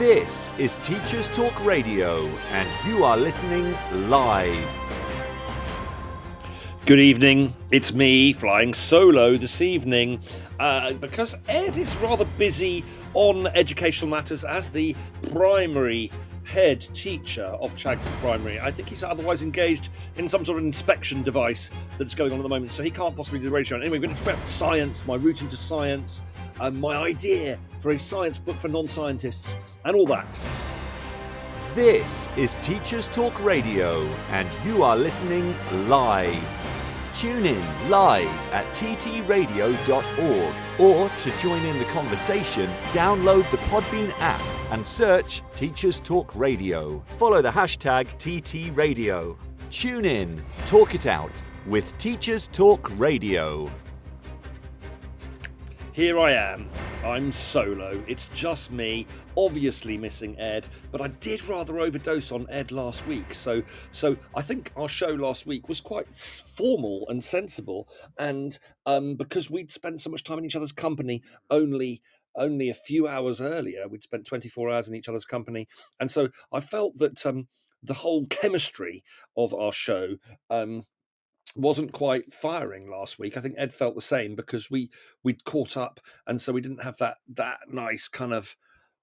This is Teachers Talk Radio, and you are listening live. Good evening. It's me flying solo this evening uh, because Ed is rather busy on educational matters as the primary head teacher of Chagford Primary. I think he's otherwise engaged in some sort of inspection device that's going on at the moment, so he can't possibly do the radio. Anyway, we're going to talk about science, my route into science, um, my idea for a science book for non scientists, and all that. This is Teachers Talk Radio, and you are listening live. Tune in live at ttradio.org or to join in the conversation, download the Podbean app and search Teachers Talk Radio. Follow the hashtag TTRadio. Tune in, talk it out with Teachers Talk Radio. Here I am. I'm solo. It's just me, obviously missing Ed, but I did rather overdose on Ed last week. So so I think our show last week was quite formal and sensible and um, because we'd spent so much time in each other's company only only a few hours earlier, we'd spent 24 hours in each other's company. And so I felt that um, the whole chemistry of our show um, wasn't quite firing last week. I think Ed felt the same because we we'd caught up, and so we didn't have that that nice kind of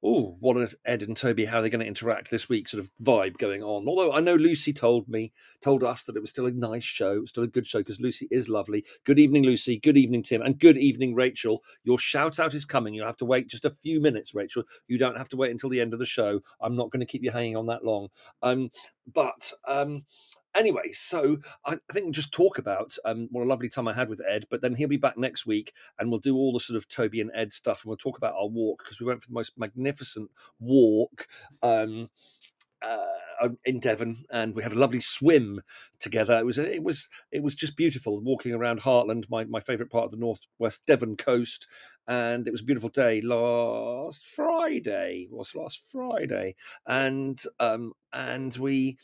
oh, what are Ed and Toby? How are they going to interact this week? Sort of vibe going on. Although I know Lucy told me, told us that it was still a nice show, it was still a good show because Lucy is lovely. Good evening, Lucy. Good evening, Tim, and good evening, Rachel. Your shout out is coming. You have to wait just a few minutes, Rachel. You don't have to wait until the end of the show. I'm not going to keep you hanging on that long. Um, but um, anyway, so I, think we'll just talk about um, what a lovely time I had with Ed. But then he'll be back next week, and we'll do all the sort of Toby and Ed stuff, and we'll talk about our walk because we went for the most magnificent walk. Um, uh, in Devon, and we had a lovely swim together. It was it was it was just beautiful walking around Hartland, my, my favourite part of the northwest Devon coast, and it was a beautiful day last Friday. Was last Friday, and um and we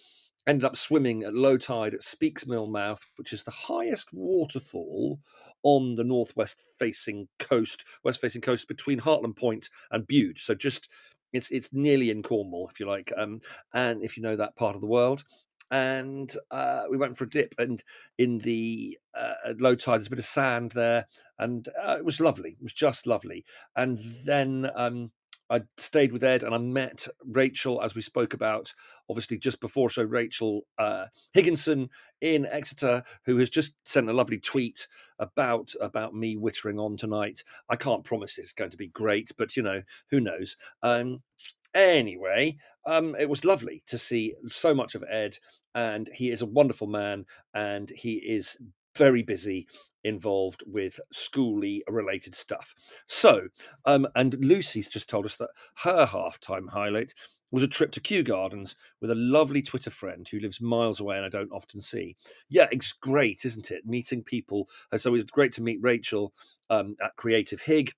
ended up swimming at low tide at Spekes Mill Mouth, which is the highest waterfall on the northwest facing coast, west facing coast between Hartland Point and Bude. So just it's it's nearly in Cornwall, if you like, um, and if you know that part of the world. And uh, we went for a dip, and in the uh, low tide, there's a bit of sand there, and uh, it was lovely. It was just lovely. And then um, I stayed with Ed and I met Rachel, as we spoke about, obviously just before. So Rachel uh, Higginson in Exeter, who has just sent a lovely tweet about about me wittering on tonight. I can't promise it's going to be great, but you know who knows. Um, anyway, um, it was lovely to see so much of Ed, and he is a wonderful man, and he is very busy involved with schooly related stuff. So, um, and Lucy's just told us that her halftime highlight was a trip to Kew Gardens with a lovely Twitter friend who lives miles away and I don't often see. Yeah, it's great, isn't it? Meeting people. So it was great to meet Rachel um, at Creative Hig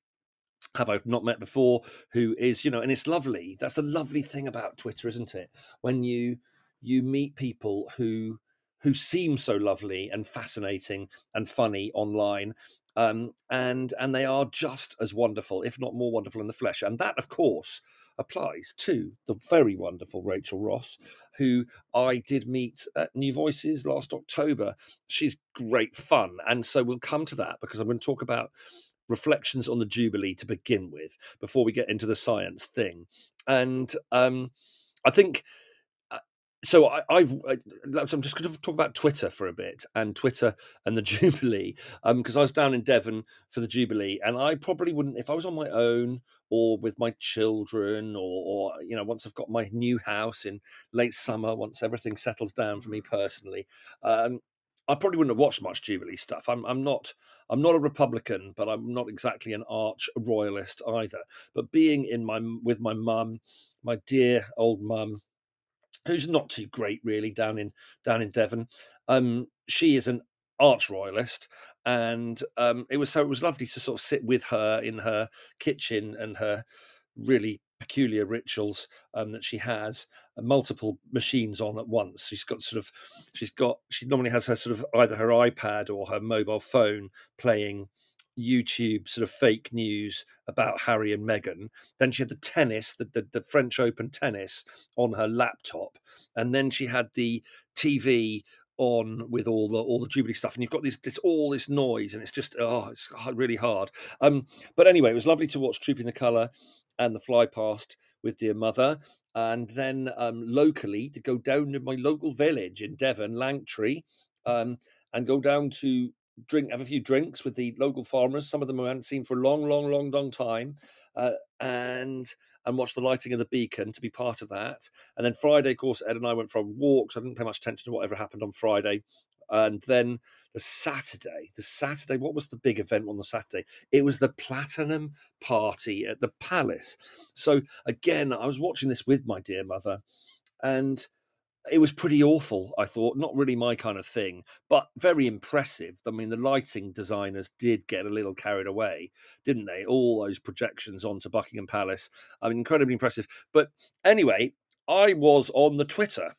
have I not met before, who is, you know, and it's lovely. That's the lovely thing about Twitter, isn't it? When you you meet people who who seem so lovely and fascinating and funny online. Um, and and they are just as wonderful, if not more wonderful, in the flesh. And that, of course, applies to the very wonderful Rachel Ross, who I did meet at New Voices last October. She's great fun, and so we'll come to that because I'm going to talk about reflections on the Jubilee to begin with before we get into the science thing. And um, I think so I, have I'm just going to talk about Twitter for a bit and Twitter and the Jubilee because um, I was down in Devon for the Jubilee and I probably wouldn't if I was on my own or with my children or, or you know once I've got my new house in late summer once everything settles down for me personally um, I probably wouldn't have watched much Jubilee stuff. I'm I'm not I'm not a Republican, but I'm not exactly an arch royalist either. But being in my with my mum, my dear old mum, who's not too great really down in down in Devon. Um, she is an arch royalist, and um, it was so it was lovely to sort of sit with her in her kitchen and her really peculiar rituals um, that she has uh, multiple machines on at once she's got sort of she's got she normally has her sort of either her ipad or her mobile phone playing YouTube sort of fake news about Harry and Meghan. Then she had the tennis, the, the, the French Open tennis on her laptop. And then she had the TV on with all the all the Jubilee stuff, and you've got this this all this noise, and it's just oh, it's really hard. Um, but anyway, it was lovely to watch Trooping the Colour and the Fly Past with dear mother, and then um, locally to go down to my local village in Devon, Langtree, um, and go down to drink, have a few drinks with the local farmers. Some of them I hadn't seen for a long, long, long, long time, uh, and and watch the lighting of the beacon to be part of that. And then Friday, of course, Ed and I went for walks. I didn't pay much attention to whatever happened on Friday. And then the Saturday, the Saturday, what was the big event on the Saturday? It was the Platinum Party at the Palace. So again, I was watching this with my dear mother, and it was pretty awful, I thought. Not really my kind of thing, but very impressive. I mean, the lighting designers did get a little carried away, didn't they? All those projections onto Buckingham Palace. I mean, incredibly impressive. But anyway, I was on the Twitter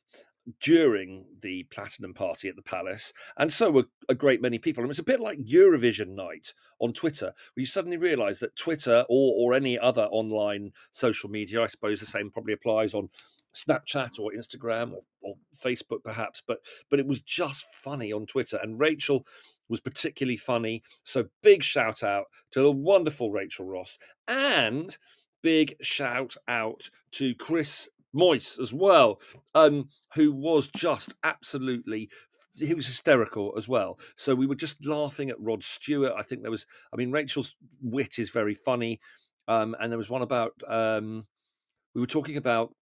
during the platinum party at the palace and so were a great many people and it's a bit like eurovision night on twitter where you suddenly realize that twitter or, or any other online social media i suppose the same probably applies on Snapchat or Instagram or, or Facebook perhaps, but but it was just funny on Twitter. And Rachel was particularly funny. So big shout out to the wonderful Rachel Ross and big shout out to Chris Moyse as well, um, who was just absolutely he was hysterical as well. So we were just laughing at Rod Stewart. I think there was, I mean, Rachel's wit is very funny. Um, and there was one about, um, we were talking about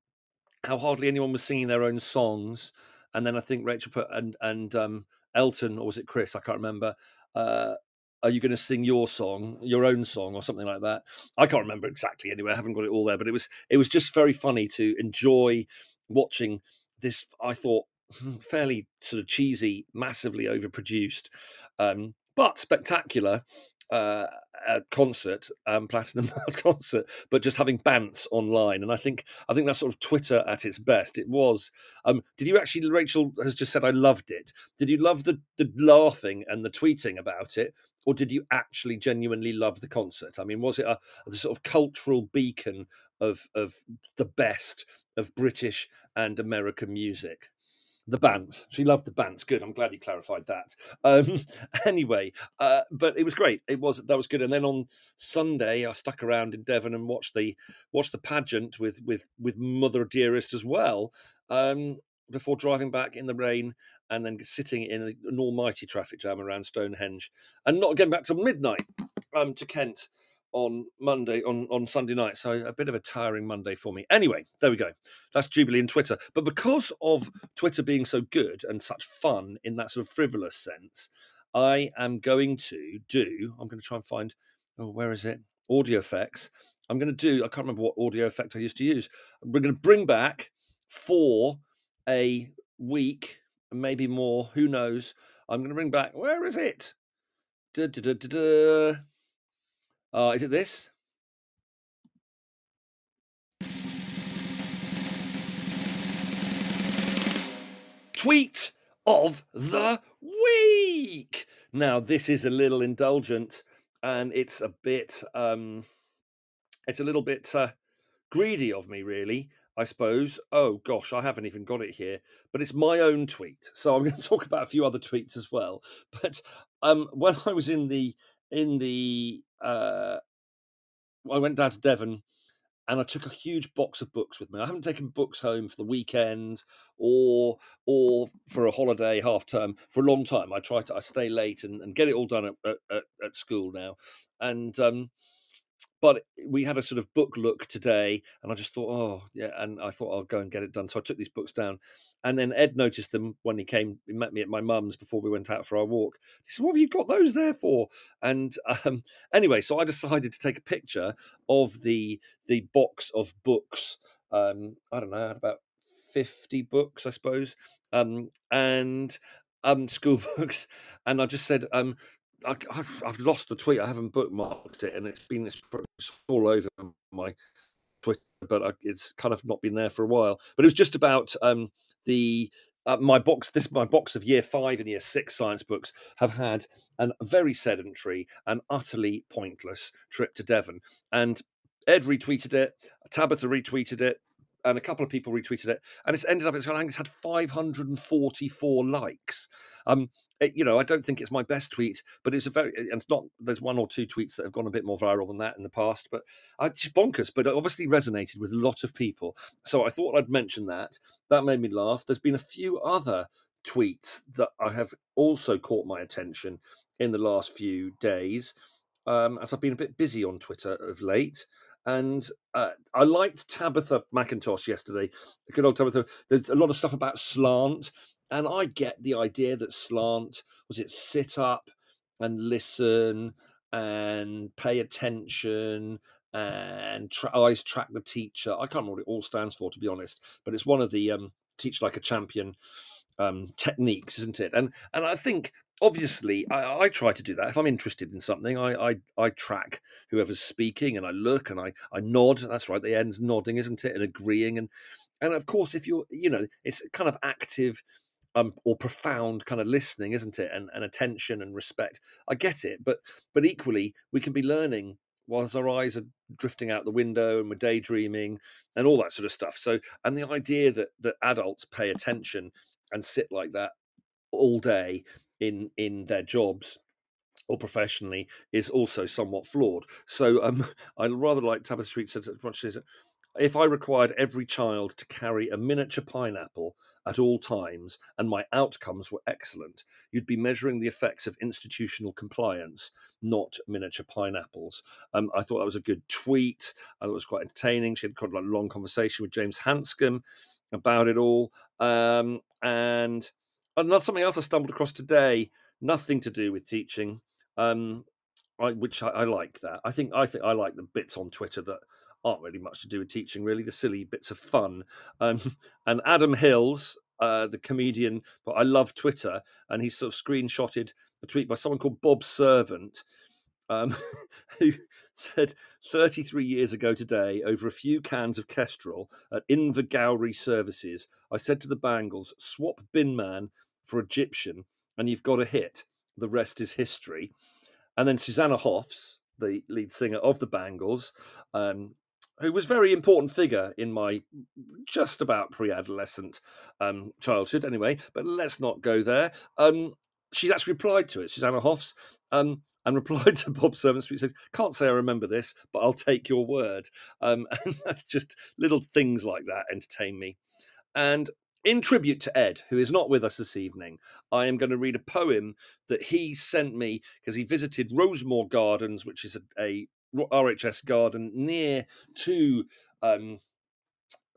how hardly anyone was singing their own songs. And then I think Rachel put and and um, Elton or was it Chris? I can't remember. Uh, are you going to sing your song, your own song, or something like that? I can't remember exactly. Anyway, I haven't got it all there, but it was it was just very funny to enjoy watching this. I thought fairly sort of cheesy, massively overproduced, um, but spectacular uh, a concert, um, platinum concert, but just having bants online, and I think I think that's sort of Twitter at its best. It was. Um, did you actually? Rachel has just said I loved it. Did you love the the laughing and the tweeting about it, or did you actually genuinely love the concert? I mean, was it a, a sort of cultural beacon of of the best of British and American music? The bands. She loved the bands. Good. I'm glad you clarified that. Um, anyway, uh, but it was great. It was that was good. And then on Sunday, I stuck around in Devon and watched the watched the pageant with with with Mother Dearest as well. Um, before driving back in the rain and then sitting in an almighty traffic jam around Stonehenge and not getting back till midnight um, to Kent on Monday, on, on Sunday night. So a bit of a tiring Monday for me. Anyway, there we go. That's Jubilee and Twitter. But because of Twitter being so good and such fun in that sort of frivolous sense, I am going to do, I'm going to try and find, oh, where is it? Audio effects. I'm going to do, I can't remember what audio effect I used to use. We're going to bring back for a week, maybe more, who knows. I'm going to bring back, where is it? Uh, is it this? Tweet of the week. Now, this is a little indulgent and it's a bit, um, it's a little bit uh, greedy of me, really. I suppose. Oh gosh, I haven't even got it here, but it's my own tweet. So I'm going to talk about a few other tweets as well. But um, when I was in the in the uh, I went down to Devon and I took a huge box of books with me. I haven't taken books home for the weekend or or for a holiday half term for a long time. I try to I stay late and, and get it all done at, at, at school now. And um, but we had a sort of book look today, and I just thought, oh yeah, and I thought I'll go and get it done. So I took these books down, and then Ed noticed them when he came. He met me at my mum's before we went out for our walk. He said, "What have you got those there for?" And um, anyway, so I decided to take a picture of the the box of books. Um, I don't know, about fifty books, I suppose, um, and um, school books, and I just said, um, I, have I've lost the tweet. I haven't bookmarked it, and it's been it's all over my Twitter, but I, it's kind of not been there for a while. But it was just about um, the uh, my box, this my box of year five and year six science books have had a very sedentary and utterly pointless trip to Devon. And Ed retweeted it, Tabitha retweeted it, and a couple of people retweeted it, and it's ended up. It's I think it's had 544 likes. Um, it, you know, I don't think it's my best tweet, but it's a very and it's not. There's one or two tweets that have gone a bit more viral than that in the past, but uh, it's bonkers. But it obviously resonated with a lot of people, so I thought I'd mention that. That made me laugh. There's been a few other tweets that I have also caught my attention in the last few days, um, as I've been a bit busy on Twitter of late. And uh, I liked Tabitha McIntosh yesterday. Good old Tabitha. There's a lot of stuff about slant, and I get the idea that slant was it sit up and listen and pay attention and tra- eyes track the teacher. I can't remember what it all stands for, to be honest, but it's one of the um, teach like a champion um, techniques, isn't it? And and I think obviously I, I, try to do that. If I'm interested in something, I, I I track whoever's speaking and I look and I I nod. That's right, the end's nodding, isn't it? And agreeing and and of course if you're you know it's kind of active um, or profound kind of listening, isn't it? And, and attention and respect. I get it, but but equally we can be learning whilst our eyes are drifting out the window and we're daydreaming and all that sort of stuff. So and the idea that that adults pay attention and sit like that all day in in their jobs or professionally is also somewhat flawed. So um, I rather like Tabitha Street said if I required every child to carry a miniature pineapple at all times and my outcomes were excellent, you'd be measuring the effects of institutional compliance, not miniature pineapples. Um, I thought that was a good tweet. I thought it was quite entertaining. She had quite a long conversation with James Handscombe about it all. Um, and another something else I stumbled across today, nothing to do with teaching, um, I, which I, I like that. I think I think I like the bits on Twitter that aren't really much to do with teaching, really, the silly bits of fun. Um, and Adam Hills, uh, the comedian, but I love Twitter, and he sort of screenshotted a tweet by someone called Bob Servant, um, who said 33 years ago today, over a few cans of Kestrel at Invergowrie Services, I said to the Bangles, swap bin man for Egyptian, and you've got a hit. The rest is history. And then Susanna Hoffs, the lead singer of the Bangles, um, who was very important figure in my just about pre-adolescent um, childhood anyway but let's not go there um, she's actually replied to it susanna hoffs um, and replied to Bob Servant Street said, "Can't say I remember this, but I'll take your word." Um, and that's just little things like that entertain me. And in tribute to Ed, who is not with us this evening, I am going to read a poem that he sent me because he visited Rosemoor Gardens, which is a, a RHS garden near to um,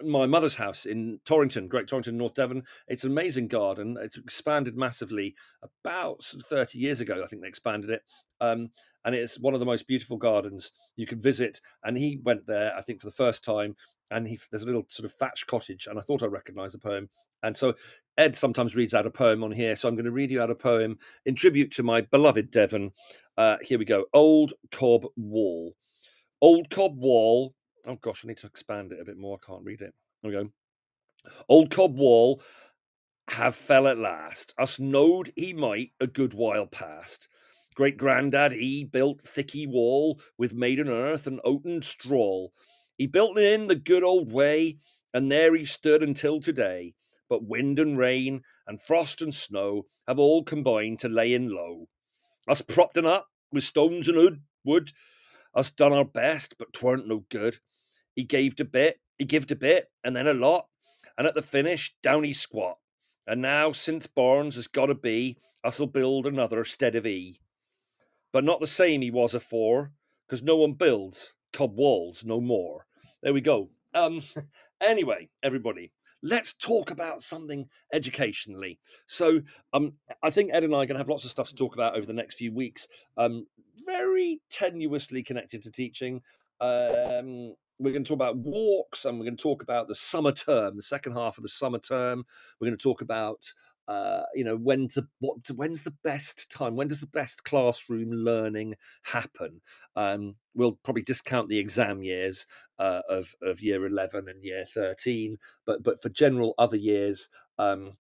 my mother's house in Torrington, Great Torrington, North Devon. It's an amazing garden. It's expanded massively about 30 years ago. I think they expanded it. Um, and it's one of the most beautiful gardens you can visit. And he went there, I think, for the first time. And he, there's a little sort of thatched cottage. And I thought I recognized the poem. And so Ed sometimes reads out a poem on here. So I'm going to read you out a poem in tribute to my beloved Devon. Uh, here we go Old Cob Wall. Old Cob Wall Oh gosh, I need to expand it a bit more. I can't read it. There we go. Old Cob Wall have fell at last. Us knowed he might a good while past. Great granddad he built thicky wall with maiden earth and oaten straw. He built it in the good old way, and there he stood until today. But wind and rain and frost and snow have all combined to lay in low. Us propped him up with stones and wood, us done our best, but tweren't no good. He gave a bit, he gived a bit, and then a lot. And at the finish, down he squat. And now, since Barnes has got to be, us'll build another stead of E. But not the same he was afore, because no one builds cob walls no more. There we go. Um, anyway, everybody, let's talk about something educationally. So, um, I think Ed and I are going to have lots of stuff to talk about over the next few weeks. Um, very tenuously connected to teaching. Um, we're going to talk about walks and we're going to talk about the summer term, the second half of the summer term. We're going to talk about uh, you know when to what when's the best time when does the best classroom learning happen um, we'll probably discount the exam years uh, of of year 11 and year 13 but but for general other years um,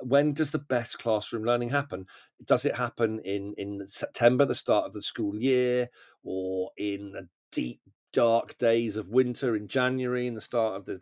when does the best classroom learning happen? Does it happen in in September, the start of the school year, or in the deep dark days of winter in January, in the start of the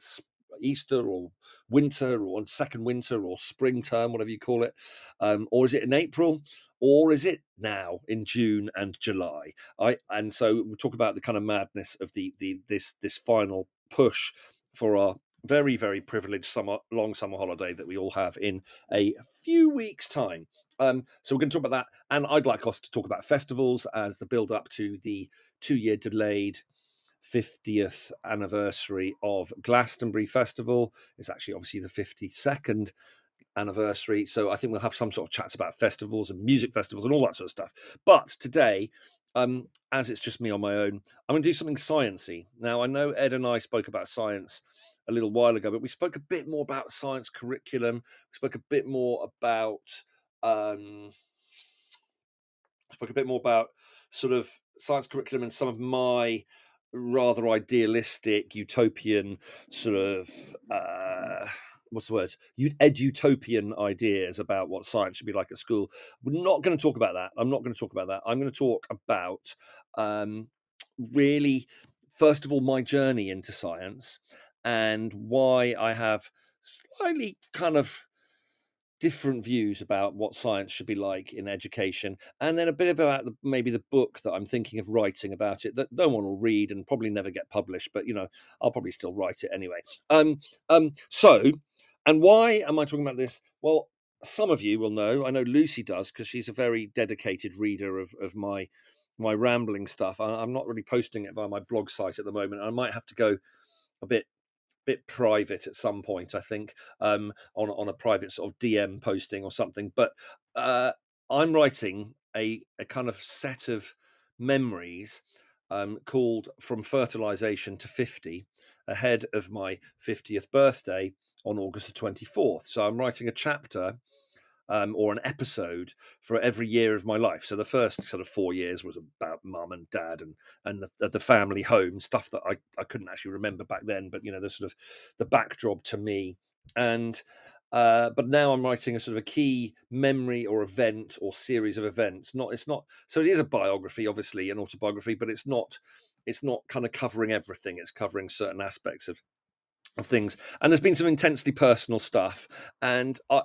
Easter or winter or second winter or spring term, whatever you call it? Um, or is it in April? Or is it now in June and July? I and so we talk about the kind of madness of the the this this final push for our very very privileged summer long summer holiday that we all have in a few weeks time um, so we're going to talk about that and i'd like us to talk about festivals as the build up to the two year delayed 50th anniversary of Glastonbury Festival. It's actually obviously the 52nd anniversary. So I think we'll have some sort of chats about festivals and music festivals and all that sort of stuff. But today, um, as it's just me on my own, I'm going to do something sciency. Now I know Ed and I spoke about science a little while ago, but we spoke a bit more about science curriculum. We spoke a bit more about um, spoke a bit more about sort of science curriculum and some of my rather idealistic utopian sort of uh, what's the word? Edutopian ideas about what science should be like at school. We're not going to talk about that. I'm not going to talk about that. I'm going to talk about um, really first of all my journey into science and why i have slightly kind of different views about what science should be like in education, and then a bit about the, maybe the book that I'm thinking of writing about it that no one will read and probably never get published, but you know I'll probably still write it anyway. Um, um, so, and why am I talking about this? Well, some of you will know. I know Lucy does because she's a very dedicated reader of of my my rambling stuff. I, I'm not really posting it via my blog site at the moment. I might have to go a bit bit private at some point, I think, um, on on a private sort of DM posting or something. But uh, I'm writing a a kind of set of memories um, called "From Fertilization to 50," ahead of my 50th birthday on August the 24th. So I'm writing a chapter um, or an episode for every year of my life. So the first sort of four years was about mum and dad and and the, the, family home stuff that I, I couldn't actually remember back then, but you know the sort of the backdrop to me. And uh, but now I'm writing a sort of a key memory or event or series of events. Not it's not so it is a biography, obviously an autobiography, but it's not it's not kind of covering everything. It's covering certain aspects of of things. And there's been some intensely personal stuff. And I,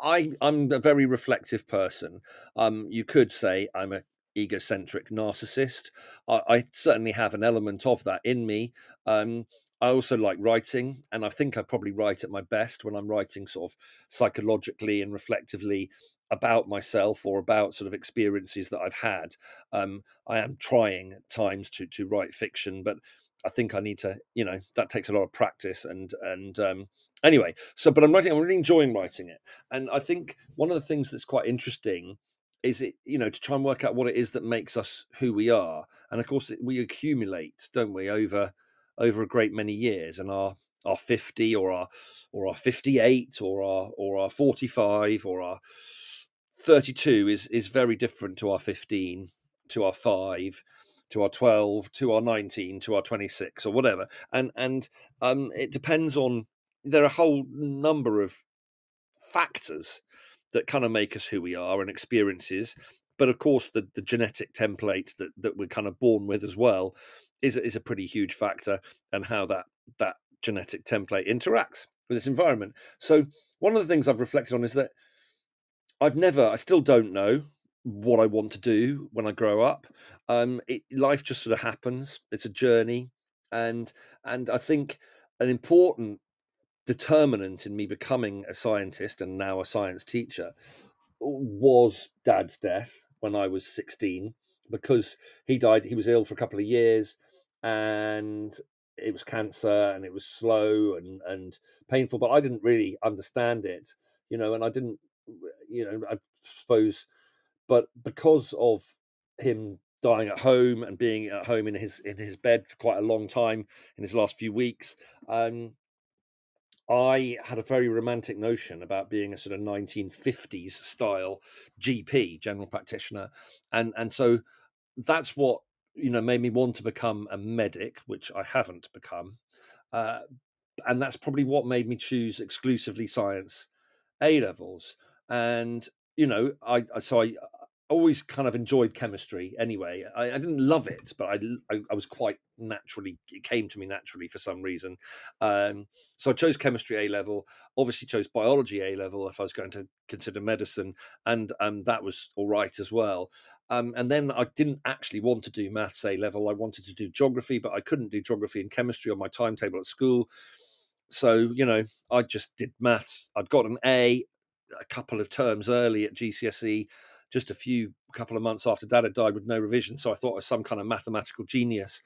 I I'm a very reflective person. Um, you could say I'm a egocentric narcissist. I, I certainly have an element of that in me. Um, I also like writing, and I think I probably write at my best when I'm writing sort of psychologically and reflectively about myself or about sort of experiences that I've had. Um, I am trying at times to to write fiction, but I think I need to, you know, that takes a lot of practice and and um, anyway. So, but I'm writing. I'm really enjoying writing it, and I think one of the things that's quite interesting is it, you know, to try and work out what it is that makes us who we are, and of course we accumulate, don't we, over over a great many years, and our our 50 or our or our 58 or our or our 45 or our 32 is is very different to our 15 to our 5 to our 12 to our 19 to our 26 or whatever and and um, it depends on there are a whole number of factors that kind of make us who we are and experiences but of course the, the genetic template that, that we're kind of born with as well is, is a pretty huge factor and how that that genetic template interacts with this environment so one of the things i've reflected on is that i've never i still don't know what I want to do when I grow up. Um, it, life just sort of happens. It's a journey, and and I think an important determinant in me becoming a scientist and now a science teacher was Dad's death when I was sixteen, because he died. He was ill for a couple of years, and it was cancer, and it was slow and and painful. But I didn't really understand it, you know, and I didn't, you know, I suppose but because of him dying at home and being at home in his in his bed for quite a long time in his last few weeks, um, I had a very romantic notion about being a sort of 1950s style GP, general practitioner, and and so that's what you know made me want to become a medic, which I haven't become, uh, and that's probably what made me choose exclusively science A levels, and you know, I so I always kind of enjoyed chemistry anyway. I, I didn't love it, but I, I, I was quite naturally it came to me naturally for some reason. Um, so I chose chemistry A level. Obviously, chose biology A level if I was going to consider medicine, and um, that was all right as well. Um, and then I didn't actually want to do maths A level. I wanted to do geography, but I couldn't do geography and chemistry on my timetable at school. So you know, I just did maths. I'd got an A a couple of terms early at GCSE just a few couple of months after dad had died with no revision. So I thought I was some kind of mathematical genius.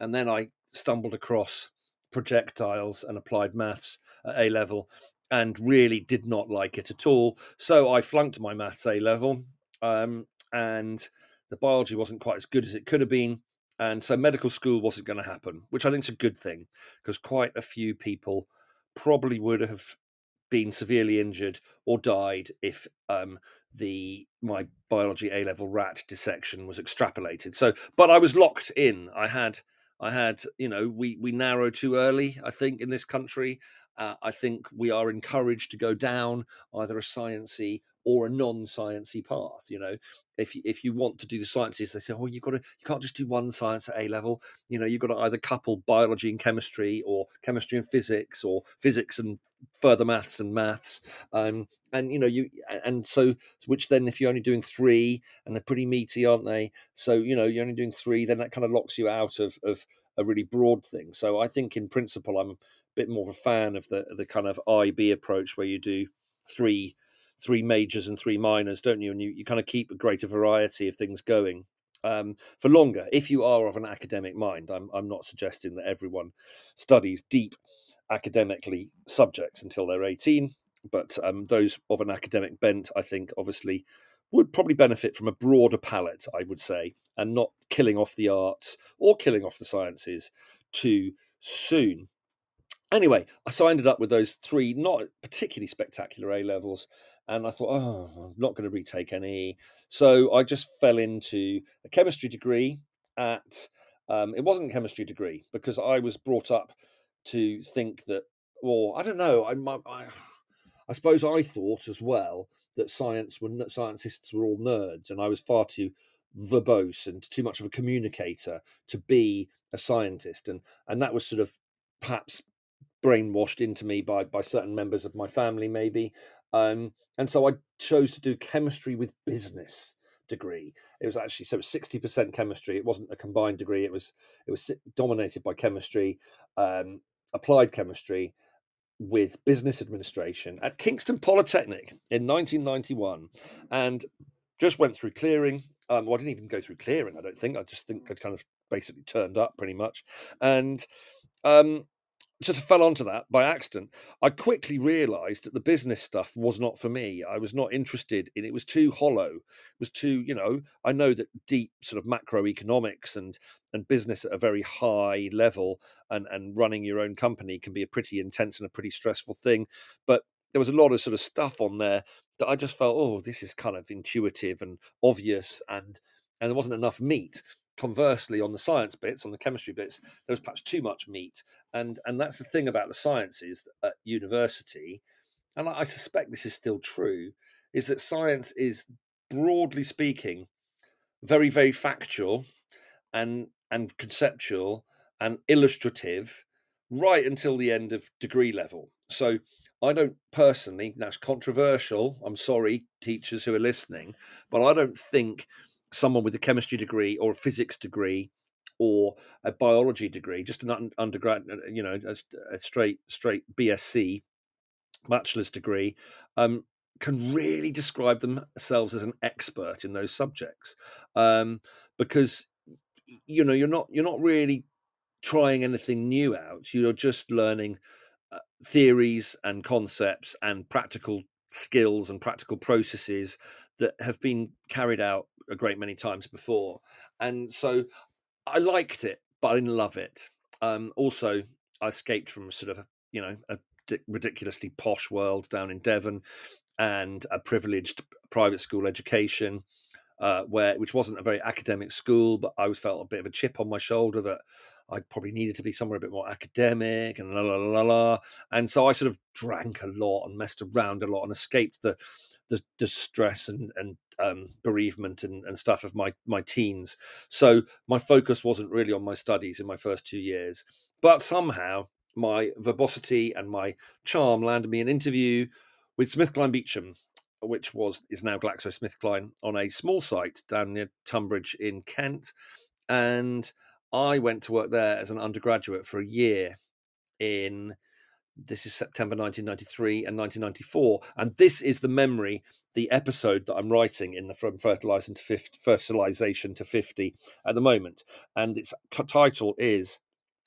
And then I stumbled across projectiles and applied maths at A level and really did not like it at all. So I flunked my maths A level. Um, and the biology wasn't quite as good as it could have been. And so medical school wasn't going to happen, which I think is a good thing because quite a few people probably would have been severely injured or died if um, the my biology A level rat dissection was extrapolated. So, but I was locked in. I had, I had, you know, we we narrowed too early. I think in this country, uh, I think we are encouraged to go down either a sciency or a non-sciencey path. You know, if you, if you want to do the sciences, they say, oh, you've got to you can't just do one science at A level. You know, you've got to either couple biology and chemistry, or chemistry and physics, or physics and further maths and maths. Um, and you know, you and so which then if you're only doing three, and they're pretty meaty, aren't they? So you know, you're only doing three, then that kind of locks you out of of a really broad thing. So I think in principle, I'm a bit more of a fan of the the kind of IB approach where you do three three majors and three minors, don't you? And you, you kind of keep a greater variety of things going um, for longer. If you are of an academic mind, I'm, I'm not suggesting that everyone studies deep academically subjects until they're 18, but um, those of an academic bent, I think, obviously would probably benefit from a broader palette, I would say, and not killing off the arts or killing off the sciences too soon. Anyway, so I ended up with those three not particularly spectacular A levels and I thought, oh, I'm not going to retake any. So I just fell into a chemistry degree at. Um, it wasn't a chemistry degree because I was brought up to think that, well, I don't know. I, I, I suppose I thought as well that science were scientists were all nerds, and I was far too verbose and too much of a communicator to be a scientist, and and that was sort of perhaps brainwashed into me by by certain members of my family, maybe. Um, and so I chose to do chemistry with business degree. It was actually so sixty percent chemistry. It wasn't a combined degree. It was it was dominated by chemistry, um, applied chemistry, with business administration at Kingston Polytechnic in 1991, and just went through clearing. Um, well, I didn't even go through clearing. I don't think. I just think I'd kind of basically turned up pretty much, and um, just fell onto that by accident. I quickly realized that the business stuff was not for me. I was not interested in it was too hollow. It was too, you know, I know that deep sort of macroeconomics and and business at a very high level and and running your own company can be a pretty intense and a pretty stressful thing, but there was a lot of sort of stuff on there that I just felt, oh, this is kind of intuitive and obvious and and there wasn't enough meat conversely on the science bits on the chemistry bits there was perhaps too much meat and and that's the thing about the sciences at university and i suspect this is still true is that science is broadly speaking very very factual and and conceptual and illustrative right until the end of degree level so I don't personally, that's controversial. I'm sorry, teachers who are listening, but I don't think someone with a chemistry degree or a physics degree or a biology degree, just an undergrad, uh, you know, a, a straight straight BSc bachelor's degree, um, can really describe themselves as an expert in those subjects, um, because you know you're not you're not really trying anything new out. You're just learning uh, theories and concepts and practical skills and practical processes that have been carried out a great many times before. And so I liked it, but I didn't love it. Um, also, I escaped from sort of, you know, a ridiculously posh world down in Devon and a privileged private school education. Uh, where which wasn't a very academic school, but I always felt a bit of a chip on my shoulder that I probably needed to be somewhere a bit more academic and la la la la. And so I sort of drank a lot and messed around a lot and escaped the the distress and and um, bereavement and, and stuff of my my teens. So my focus wasn't really on my studies in my first two years, but somehow my verbosity and my charm landed me an interview with SmithKline Beecham, which was is now GlaxoSmithKline on a small site down near Tunbridge in Kent, and I went to work there as an undergraduate for a year in this is September 1993 and 1994, and this is the memory, the episode that I'm writing in the from fertilization to 50, fertilization to 50 at the moment, and its title is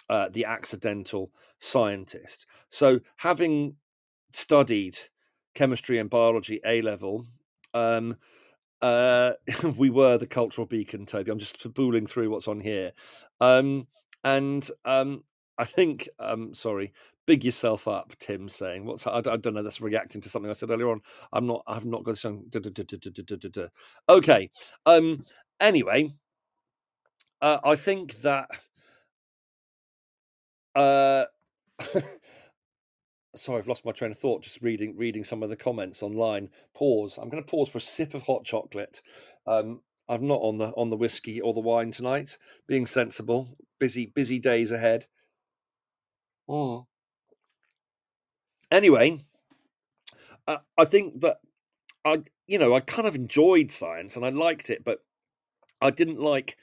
uh, the accidental scientist. So, having studied chemistry and biology A level, um, uh, we were the cultural beacon, Toby. I'm just booling through what's on here, um, and um, I think, um, sorry, big yourself up. Tim saying, "What's I, I don't know." That's reacting to something I said earlier on. I'm not. I've not got song. Okay. Um. Anyway, uh, I think that. Uh. sorry, I've lost my train of thought. Just reading reading some of the comments online. Pause. I'm going to pause for a sip of hot chocolate. Um, I'm not on the on the whiskey or the wine tonight. Being sensible. Busy busy days ahead. Mm. Anyway, uh, I think that I, you know, I kind of enjoyed science and I liked it, but I didn't like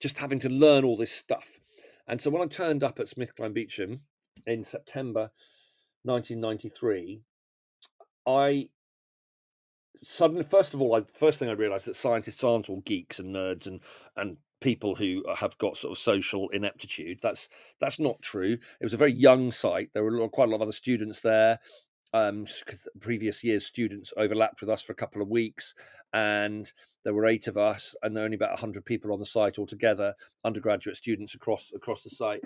just having to learn all this stuff. And so when I turned up at SmithKline Beecham in September 1993, I suddenly, first of all, I first thing I realised that scientists aren't all geeks and nerds and and people who uh, have got sort of social ineptitude. That's that's not true. It was a very young site. There were quite a lot of other students there. Um, previous year's students overlapped with us for a couple of weeks, and there were eight of us, and there were only about hundred people on the site altogether, undergraduate students across across the site,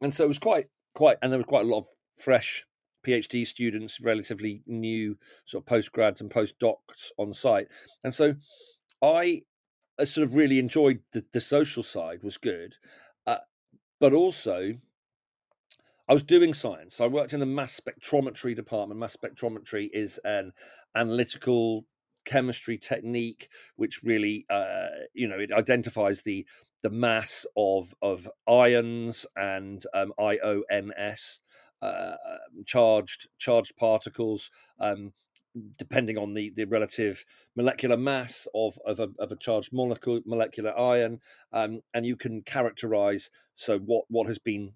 and so it was quite quite, and there were quite a lot of fresh PhD students, relatively new sort of postgrads and postdocs on site, and so I I sort of really enjoyed the, the social side was good, uh, but also I was doing science. I worked in the mass spectrometry department. Mass spectrometry is an analytical chemistry technique which really, uh, you know, it identifies the the mass of of ions and um, IONS. Uh, um, charged charged particles um, depending on the, the relative molecular mass of, of, a, of a charged molecule, molecular ion, um, and you can characterize so what, what has been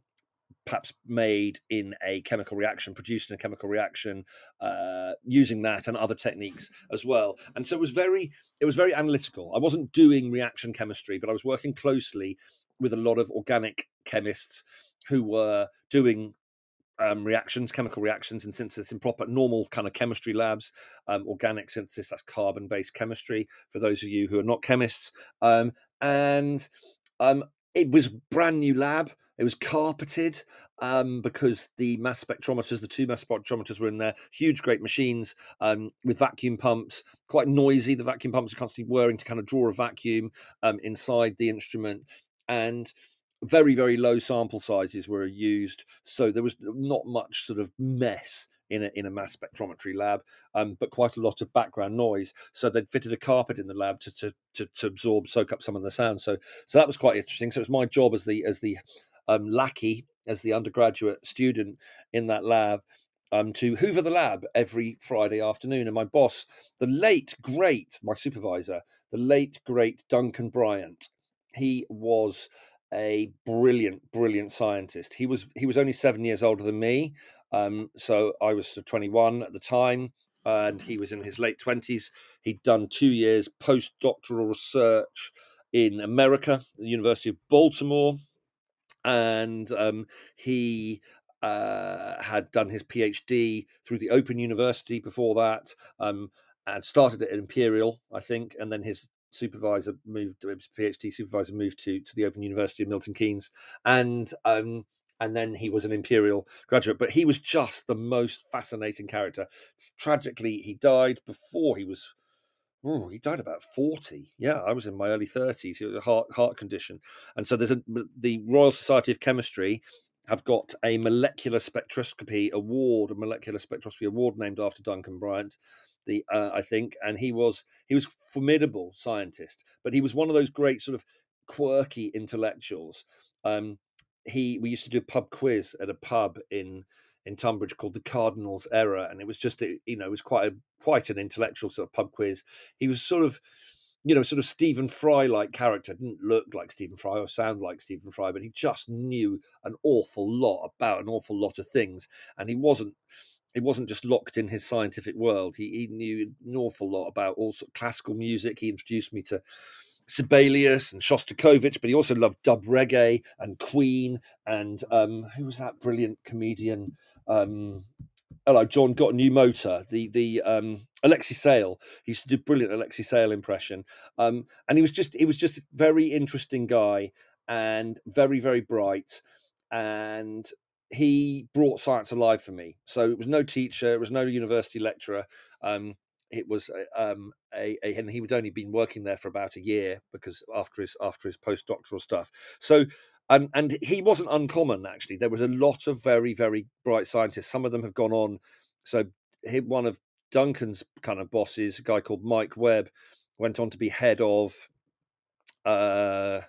perhaps made in a chemical reaction, produced in a chemical reaction, uh, using that and other techniques as well. And so it was very it was very analytical. I wasn't doing reaction chemistry, but I was working closely with a lot of organic chemists who were doing um, reactions, chemical reactions and synthesis in proper normal kind of chemistry labs. Um, organic synthesis, that's carbon based chemistry for those of you who are not chemists. Um, and um, it was brand new lab. It was carpeted um, because the mass spectrometers, the two mass spectrometers were in there, huge, great machines um, with vacuum pumps, quite noisy. The vacuum pumps are constantly whirring to kind of draw a vacuum um, inside the instrument. And very very low sample sizes were used so there was not much sort of mess in a, in a mass spectrometry lab um, but quite a lot of background noise so they'd fitted a carpet in the lab to, to to, to absorb soak up some of the sound so so that was quite interesting so it was my job as the as the um, lackey as the undergraduate student in that lab um, to hoover the lab every Friday afternoon. And my boss, the late great, my supervisor, the late great Duncan Bryant, he was a brilliant, brilliant scientist. He was he was only seven years older than me, um, so I was 21 at the time, and he was in his late 20s. He'd done two years postdoctoral research in America, the University of Baltimore, and um, he uh, had done his PhD through the Open University before that. Um, and started at Imperial, I think, and then his supervisor moved, his PhD supervisor moved to to the Open University of Milton Keynes, and um, and then he was an Imperial graduate. But he was just the most fascinating character. Tragically, he died before he was he died about forty. Yeah, I was in my early thirties. He had a heart heart condition, and so there's a the Royal Society of Chemistry have got a molecular spectroscopy award, a molecular spectroscopy award named after Duncan Bryant. The uh, I think, and he was he was formidable scientist, but he was one of those great sort of quirky intellectuals. Um, he we used to do a pub quiz at a pub in in Tunbridge called the Cardinal's Error, and it was just you know it was quite a quite an intellectual sort of pub quiz. He was sort of you know, sort of Stephen Fry like character. Didn't look like Stephen Fry or sound like Stephen Fry, but he just knew an awful lot about an awful lot of things. And he wasn't he wasn't just locked in his scientific world. He, he knew an awful lot about all sort of classical music. He introduced me to Sibelius and Shostakovich, but he also loved dub reggae and Queen and um, who was that brilliant comedian? Um, hello, John got a new motor. The the um, Alexei Sayle. He used to do brilliant Alexei Sayle impression. Um, and he was just he was just a very interesting guy and very very bright. And he brought science alive for me. So it was no teacher, it was no university lecturer. Um, it was um, a, a, and he had only been working there for about a year because after his after his postdoctoral stuff. So um, and he wasn't uncommon actually. There was a lot of very very bright scientists. Some of them have gone on. So he, one of Duncan's kind of bosses, a guy called Mike Webb, went on to be head of uh,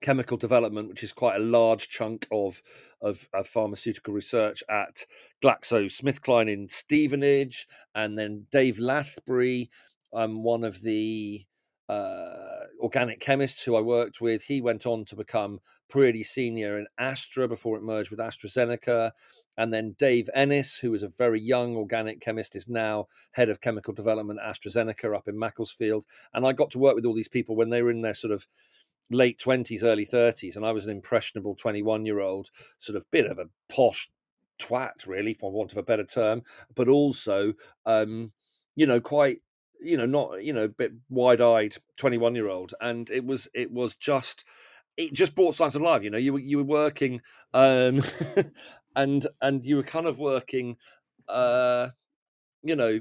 chemical development, which is quite a large chunk of, of, of pharmaceutical research at GlaxoSmithKline in Stevenage, and then Dave Lathbury, um, one of the uh, organic chemists who I worked with. He went on to become pretty senior in Astra before it merged with AstraZeneca. And then Dave Ennis, who was a very young organic chemist, is now head of chemical development at AstraZeneca up in Macclesfield. And I got to work with all these people when they were in their sort of late 20s, early 30s. And I was an impressionable 21 year old, sort of bit of a posh twat, really, for want of a better term, but also, um, you know, quite you know not you know a bit wide-eyed 21 year old and it was it was just it just brought science alive you know you were you were working um and and you were kind of working uh you know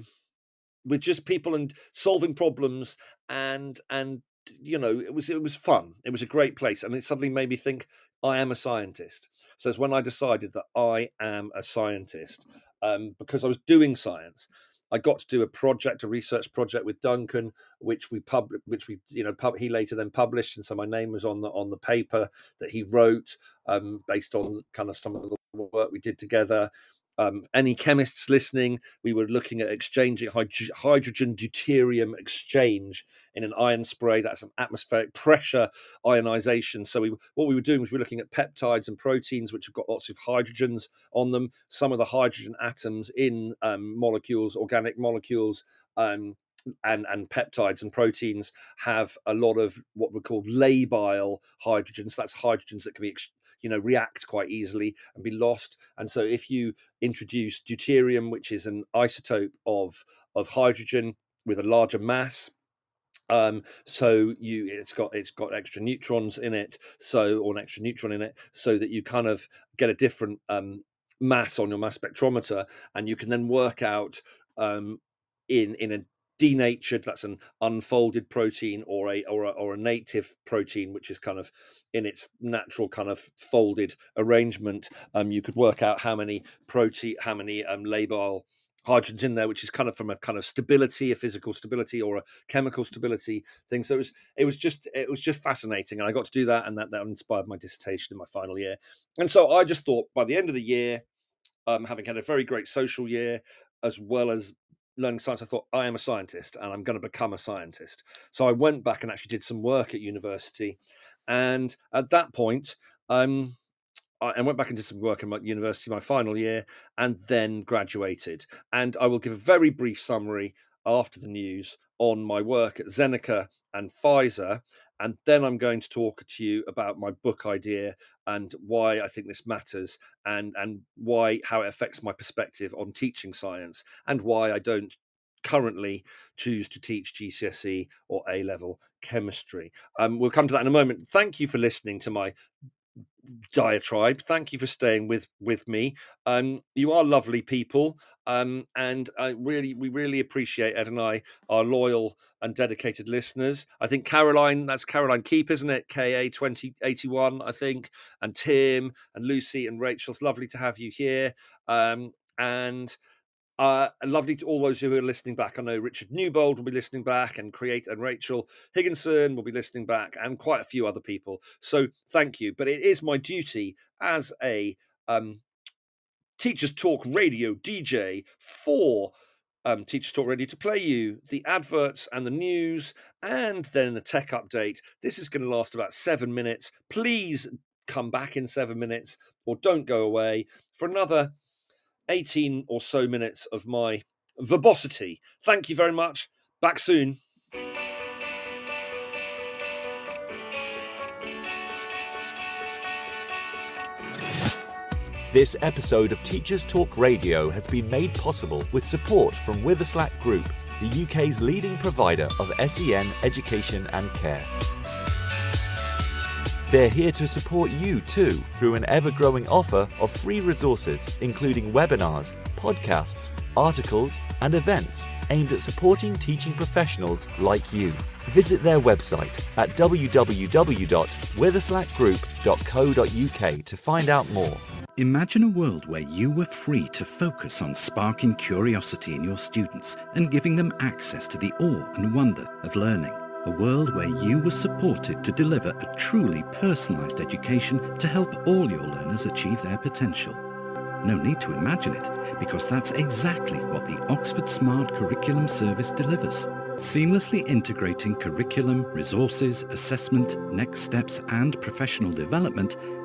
with just people and solving problems and and you know it was it was fun. It was a great place and it suddenly made me think i am a scientist. So it's when i decided that i am a scientist um, because i was doing science. I got to do a project, a research project with Duncan, which we pub, which we you know pub, he later then published, and so my name was on the on the paper that he wrote, um, based on kind of some of the work we did together. Um, any chemists listening, we were looking at exchanging hydrogen deuterium exchange in an ion spray. That's an atmospheric pressure ionization. So we, what we were doing was we were looking at peptides and proteins which have got lots of hydrogens on them. Some of the hydrogen atoms in um, molecules, organic molecules, um, and and peptides and proteins have a lot of what we call labile hydrogens. That's hydrogens that can be you know react quite easily and be lost. And so if you introduce deuterium, which is an isotope of of hydrogen with a larger mass, um so you it's got it's got extra neutrons in it so or an extra neutron in it so that you kind of get a different um mass on your mass spectrometer and you can then work out um in in a denatured that's an unfolded protein or a or a, or a native protein which is kind of in its natural kind of folded arrangement. Um, you could work out how many protein how many um, labile hydrogens in there which is kind of from a kind of stability a physical stability or a chemical stability thing. So it was it was just it was just fascinating and i got to do that and that that inspired my dissertation in my final year. And so i just thought by the end of the year um, having had a very great social year as well as learning science, I thought I am a scientist and I'm going to become a scientist. So I went back and actually did some work at university, and at that point, um, I went back and did some work in my university my final year, and then graduated. And I will give a very brief summary after the news on my work at Zeneca and Pfizer. And then I'm going to talk to you about my book idea and why I think this matters and, and why how it affects my perspective on teaching science and why I don't currently choose to teach GCSE or A level chemistry. Um, we'll come to that in a moment. Thank you for listening to my diatribe. Thank you for staying with with me. Um, you are lovely people, um, and I really, we really appreciate Ed and I, our loyal and dedicated listeners. I think Caroline, that's Caroline Keep, isn't it? KA twenty eighty one, I think, and Tim and Lucy and Rachel. It's lovely to have you here. Um, and uh, lovely to all those who are listening back. I know Richard Newbold will be listening back, and Create and Rachel Higginson will be listening back, and quite a few other people. So thank you. But it is my duty as a um, Teachers Talk Radio DJ for um, Teachers Talk Radio to play you the adverts and the news, and then a tech update. This is going to last about seven minutes. Please come back in seven minutes, or don't go away for another 18 or so minutes of my verbosity. Thank you very much. Back soon. This episode of Teachers Talk Radio has been made possible with support from Witherslack Group, the UK's leading provider of SEN education and care. They're here to support you too through an ever growing offer of free resources, including webinars, podcasts, articles, and events aimed at supporting teaching professionals like you. Visit their website at www.witherslackgroup.co.uk to find out more. Imagine a world where you were free to focus on sparking curiosity in your students and giving them access to the awe and wonder of learning a world where you were supported to deliver a truly personalised education to help all your learners achieve their potential. No need to imagine it, because that's exactly what the Oxford Smart Curriculum Service delivers. Seamlessly integrating curriculum, resources, assessment, next steps and professional development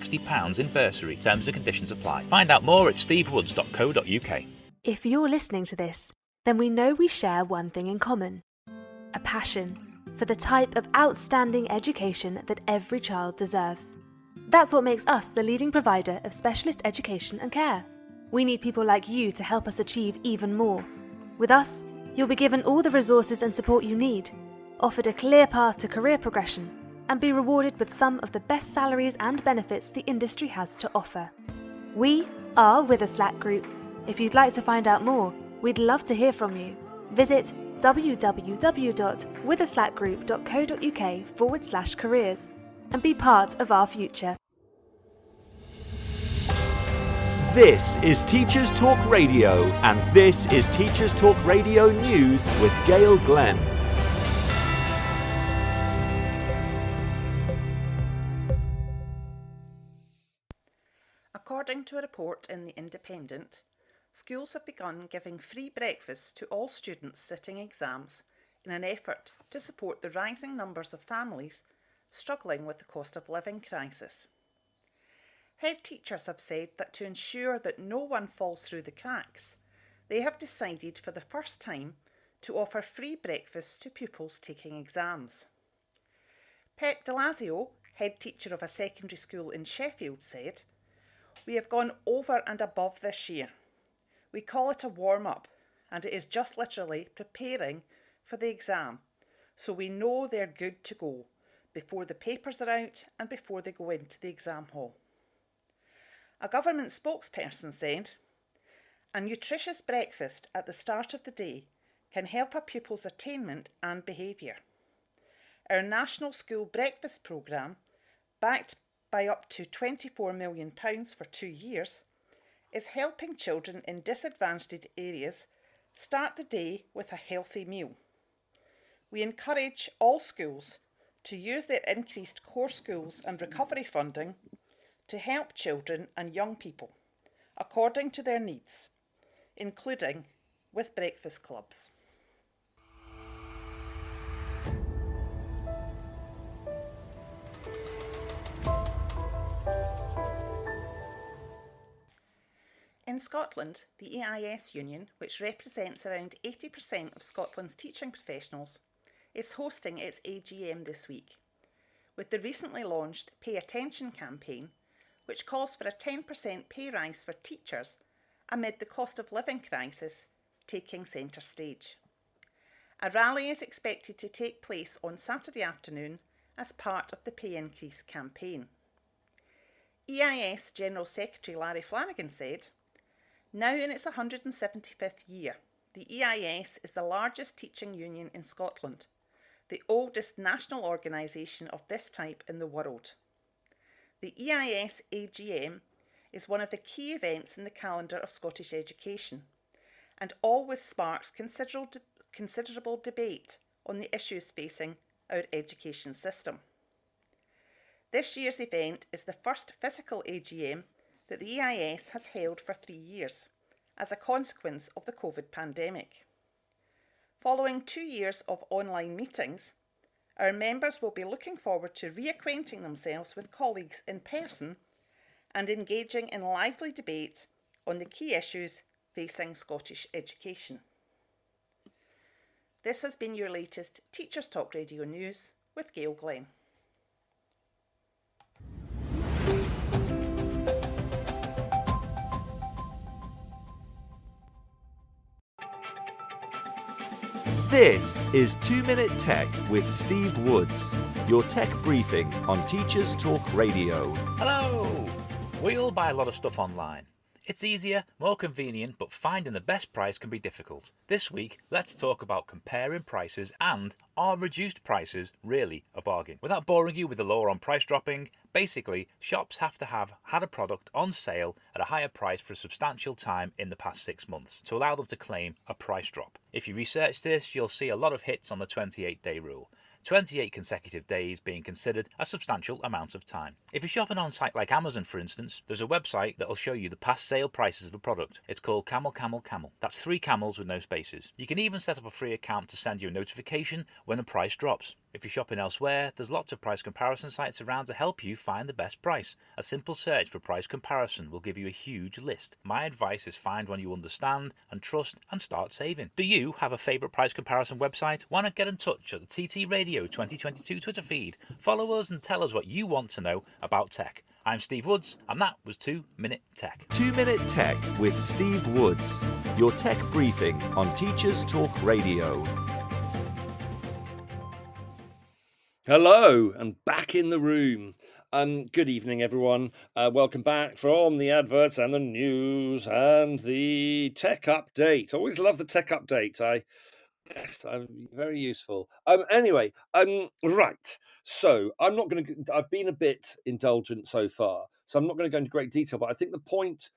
£60 in bursary. Terms and conditions apply. Find out more at stevewoods.co.uk. If you're listening to this, then we know we share one thing in common a passion for the type of outstanding education that every child deserves. That's what makes us the leading provider of specialist education and care. We need people like you to help us achieve even more. With us, you'll be given all the resources and support you need, offered a clear path to career progression and be rewarded with some of the best salaries and benefits the industry has to offer. We are Witherslack Group. If you'd like to find out more, we'd love to hear from you. Visit www.witherslackgroup.co.uk forward slash careers and be part of our future. This is Teachers Talk Radio, and this is Teachers Talk Radio News with Gail Glenn. Report in The Independent, schools have begun giving free breakfasts to all students sitting exams in an effort to support the rising numbers of families struggling with the cost of living crisis. Head teachers have said that to ensure that no one falls through the cracks, they have decided for the first time to offer free breakfasts to pupils taking exams. Pep Delazio, head teacher of a secondary school in Sheffield, said, we have gone over and above this year. We call it a warm up, and it is just literally preparing for the exam, so we know they're good to go before the papers are out and before they go into the exam hall. A government spokesperson said, A nutritious breakfast at the start of the day can help a pupil's attainment and behaviour. Our National School Breakfast Programme, backed by up to £24 million for two years, is helping children in disadvantaged areas start the day with a healthy meal. We encourage all schools to use their increased core schools and recovery funding to help children and young people according to their needs, including with breakfast clubs. In Scotland, the EIS Union, which represents around 80% of Scotland's teaching professionals, is hosting its AGM this week, with the recently launched Pay Attention campaign, which calls for a 10% pay rise for teachers amid the cost of living crisis taking centre stage. A rally is expected to take place on Saturday afternoon as part of the pay increase campaign. EIS General Secretary Larry Flanagan said, now in its 175th year, the EIS is the largest teaching union in Scotland, the oldest national organisation of this type in the world. The EIS AGM is one of the key events in the calendar of Scottish education and always sparks considerable, considerable debate on the issues facing our education system. This year's event is the first physical AGM that the EIS has held for three years as a consequence of the COVID pandemic. Following two years of online meetings, our members will be looking forward to reacquainting themselves with colleagues in person and engaging in lively debate on the key issues facing Scottish education. This has been your latest Teachers Talk Radio News with Gail Glenn. This is 2 Minute Tech with Steve Woods, your tech briefing on Teachers Talk Radio. Hello! We all buy a lot of stuff online. It's easier, more convenient, but finding the best price can be difficult. This week, let's talk about comparing prices and are reduced prices really a bargain? Without boring you with the law on price dropping, basically, shops have to have had a product on sale at a higher price for a substantial time in the past six months to allow them to claim a price drop. If you research this, you'll see a lot of hits on the 28 day rule. 28 consecutive days being considered a substantial amount of time. If you're shopping on site like Amazon, for instance, there's a website that'll show you the past sale prices of a product. It's called Camel Camel Camel. That's three camels with no spaces. You can even set up a free account to send you a notification when the price drops. If you're shopping elsewhere, there's lots of price comparison sites around to help you find the best price. A simple search for price comparison will give you a huge list. My advice is find one you understand and trust and start saving. Do you have a favourite price comparison website? Why not get in touch at the TT Radio 2022 Twitter feed? Follow us and tell us what you want to know about tech. I'm Steve Woods, and that was 2 Minute Tech. 2 Minute Tech with Steve Woods, your tech briefing on Teachers Talk Radio. Hello, and back in the room. Um, good evening, everyone. Uh, welcome back from the adverts and the news and the tech update. Always love the tech update. I yes, I'm very useful. Um, anyway, um, right. So I'm not going to. I've been a bit indulgent so far, so I'm not going to go into great detail. But I think the point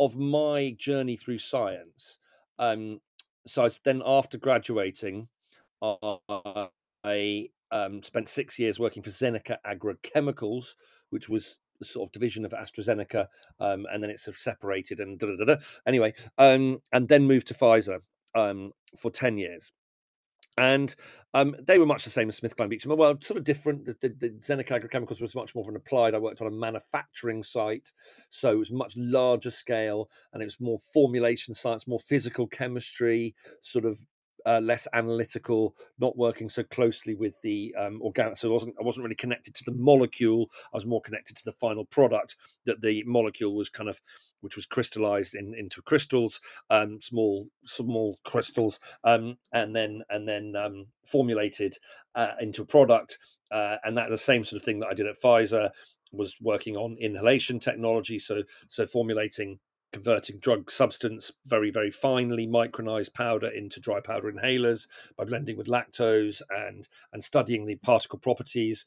of my journey through science. Um, so I, then after graduating, I um, spent six years working for Zeneca Agrochemicals, which was the sort of division of AstraZeneca, um, and then it's sort of separated and da da da. Anyway, um, and then moved to Pfizer um, for ten years. And um, they were much the same as Smith, SmithKline Beecham. Well, sort of different. The, the, the Zeneca Agrochemicals was much more of an applied. I worked on a manufacturing site, so it was much larger scale, and it was more formulation science, more physical chemistry, sort of uh, less analytical, not working so closely with the um, organic. So I wasn't I wasn't really connected to the molecule. I was more connected to the final product that the molecule was kind of, which was crystallized in, into crystals, um, small small crystals, um, and then and then um, formulated uh, into a product. Uh, and that the same sort of thing that I did at Pfizer was working on inhalation technology. So so formulating converting drug substance very very finely micronized powder into dry powder inhalers by blending with lactose and and studying the particle properties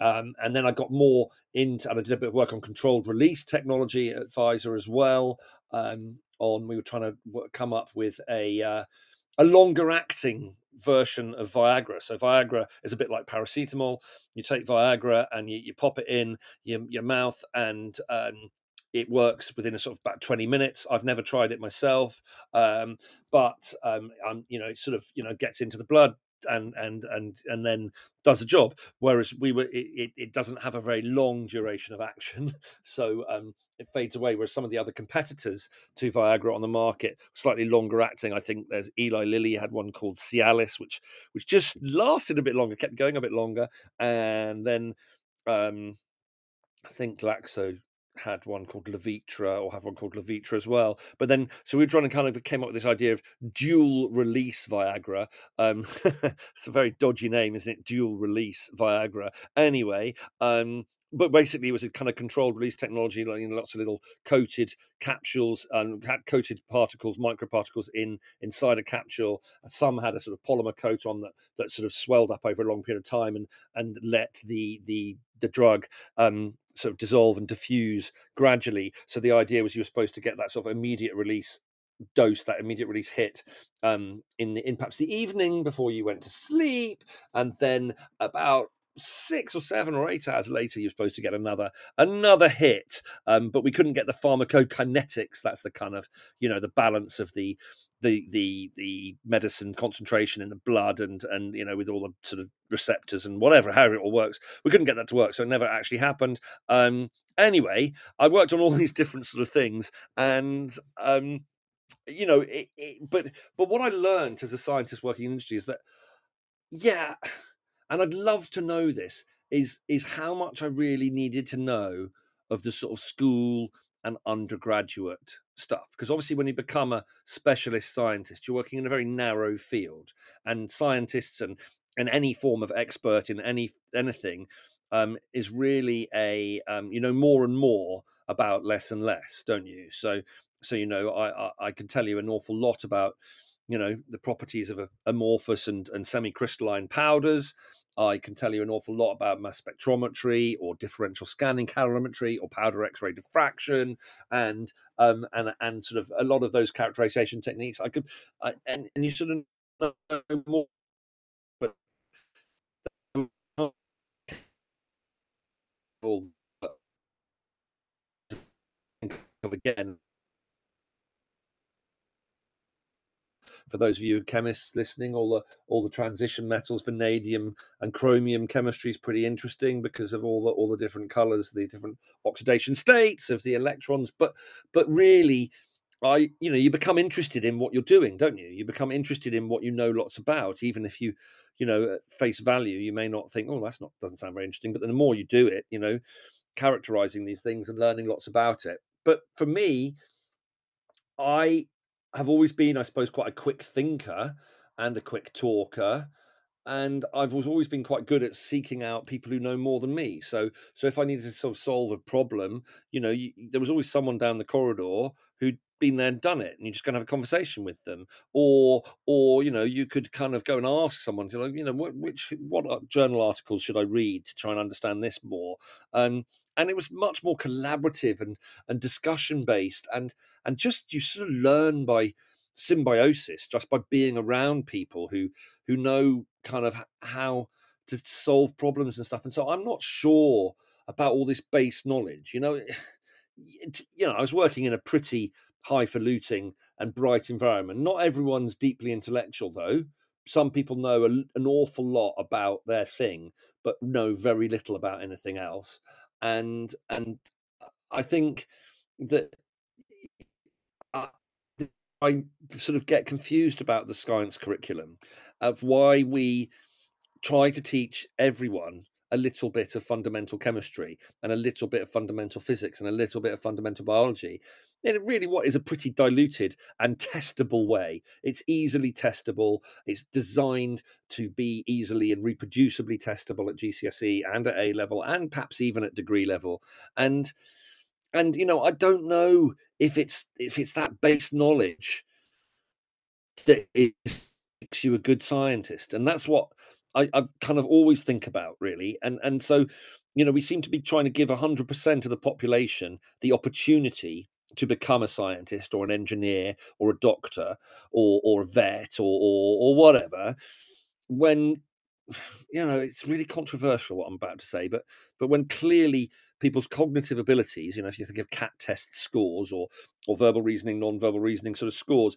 um, and then I got more into, and I did a bit of work on controlled release technology at Pfizer as well. Um, on we were trying to come up with a uh, a longer acting version of Viagra. So Viagra is a bit like paracetamol. You take Viagra and you, you pop it in your, your mouth, and um, it works within a sort of about 20 minutes. I've never tried it myself um, but um, i'm you know it sort of you know gets into the blood and and and and then does the job. Whereas we were it, it doesn't have a very long duration of action so um it fades away whereas some of the other competitors to viagra on the market slightly longer acting. I think there's eli lilly had one called cialis which which just lasted a bit longer kept going a bit longer and then um I think Glaxo had one called Levitra or have one called Levitra as well. But then, so we were trying to kind of came up with this idea of dual release Viagra. Um, it's a very dodgy name, isn't it? Dual release Viagra. Anyway, um, but basically it was a kind of controlled release technology like you know, lots of little coated capsules and had coated particles microparticles in inside a capsule some had a sort of polymer coat on that that sort of swelled up over a long period of time and and let the the the drug um, sort of dissolve and diffuse gradually. So the idea was you were supposed to get that sort of immediate release dose, that immediate release hit um, in the, in perhaps the evening before you went to sleep, and then about six or seven or eight hours later you're supposed to get another another hit um, but we couldn't get the pharmacokinetics that's the kind of you know the balance of the the the the medicine concentration in the blood and and you know with all the sort of receptors and whatever however it all works we couldn't get that to work so it never actually happened. Um anyway i worked on all these different sort of things and um you know it, it, but but what i learned as a scientist working in industry is that yeah and i'd love to know this is is how much i really needed to know of the sort of school and undergraduate stuff because obviously when you become a specialist scientist you're working in a very narrow field and scientists and and any form of expert in any anything um, is really a um, you know more and more about less and less don't you? So so you know I, I, I can tell you an awful lot about you know the properties of amorphous and, and semi-crystalline powders I can tell you an awful lot about mass spectrometry or differential scanning calorimetry or powder X-ray diffraction and um, and and sort of a lot of those characterization techniques. I could I, and, and you of know more. But again for those of you chemists listening, all the all the transition metals, vanadium and chromium chemistry is pretty interesting because of all the all the different colors, the different oxidation states of the electrons. But but really, I you know you become interested in what you're doing, don't you? You become interested in what you know lots about, even if you you know at face value you may not think, oh, that's not doesn't sound very interesting. But the more you do it, you know, characterizing these things and learning lots about it. But for me, I have always been, I suppose, quite a quick thinker and a quick talker. And I've always been quite good at seeking out people who know more than me. So, so if I needed to sort of solve a problem, you know, you, there was always someone down the corridor who'd been there and done it, and you just going to have a conversation with them, or, or you know, you could kind of go and ask someone, you know, you know, which what journal articles should I read to try and understand this more? Um, and it was much more collaborative and and discussion based and and just you sort of learn by symbiosis just by being around people who who know kind of how to solve problems and stuff. And so i'm not sure about all this base knowledge you know? You know i was working in a pretty highfalutin and bright environment. Not everyone's deeply intellectual though. Some people know a, an awful lot about their thing but know very little about anything else and and I think that I, I sort of get confused about the science curriculum of why we try to teach everyone a little bit of fundamental chemistry and a little bit of fundamental physics and a little bit of fundamental biology in really what is a pretty diluted and testable way. It's easily testable. It's designed to be easily and reproducibly testable at GCSE and at A level and perhaps even at degree level. And and you know, I don't know if it's if it's that base knowledge that is, makes you a good scientist. And that's what I, I've kind of always think about really. And and so you know, we seem to be trying to give 100% of the population the opportunity to become a scientist or an engineer or a doctor or or a vet or or, or whatever when you know it's really controversial what I'm about to say, but but when clearly people's cognitive abilities, you know, if you think of CAT test scores or or verbal reasoning, non-verbal reasoning sort of scores,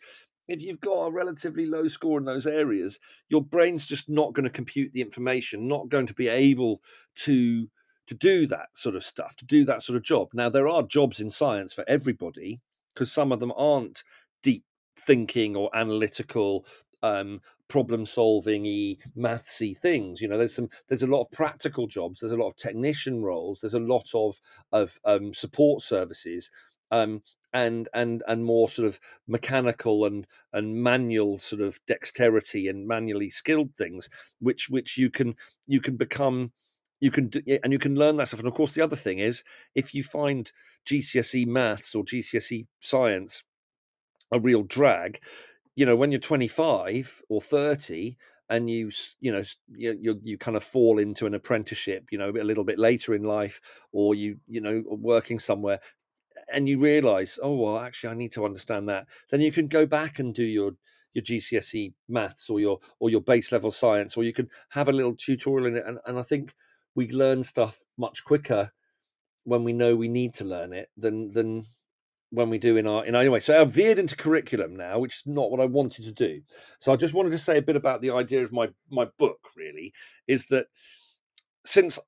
if you've got a relatively low score in those areas, your brain's just not going to compute the information, not going to be able to to do that sort of stuff, to do that sort of job. Now there are jobs in science for everybody because some of them aren't deep thinking or analytical um, problem solving mathsy things you know there's some there's a lot of practical jobs there's a lot of technician roles there's a lot of of um, support services um, and and and more sort of mechanical and and manual sort of dexterity and manually skilled things which which you can you can become you can do, and you can learn that stuff. And of course the other thing is if you find gcse maths or gcse science a real drag you know when you're 25 or 30 and you you know you, you you kind of fall into an apprenticeship you know a little bit later in life or you you know working somewhere and you realize oh well actually i need to understand that then you can go back and do your your gcse maths or your or your base level science or you can have a little tutorial in it and, and i think we learn stuff much quicker when we know we need to learn it than than when we do in our in our anyway. So I've veered into curriculum now, which is not what I wanted to do. So I just wanted to say a bit about the idea of my my book. Really, is that since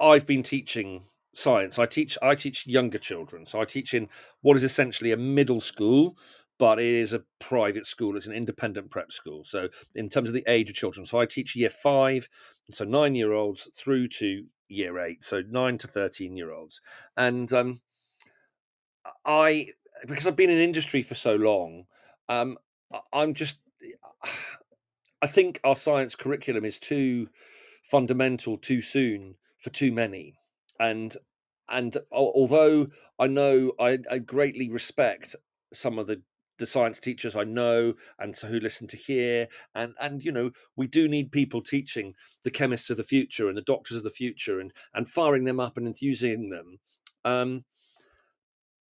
I've been teaching science, I teach I teach younger children. So I teach in what is essentially a middle school, but it is a private school. It's an independent prep school. So in terms of the age of children, so I teach year five, so nine year olds through to year eight, so nine to thirteen year olds, and um, I because I've been in industry for so long, um, I'm just I think our science curriculum is too fundamental too soon for too many, and and although I know I, I greatly respect some of the the science teachers I know and so who listen to here and and you know we do need people teaching the chemists of the future and the doctors of the future and and firing them up and enthusing them um,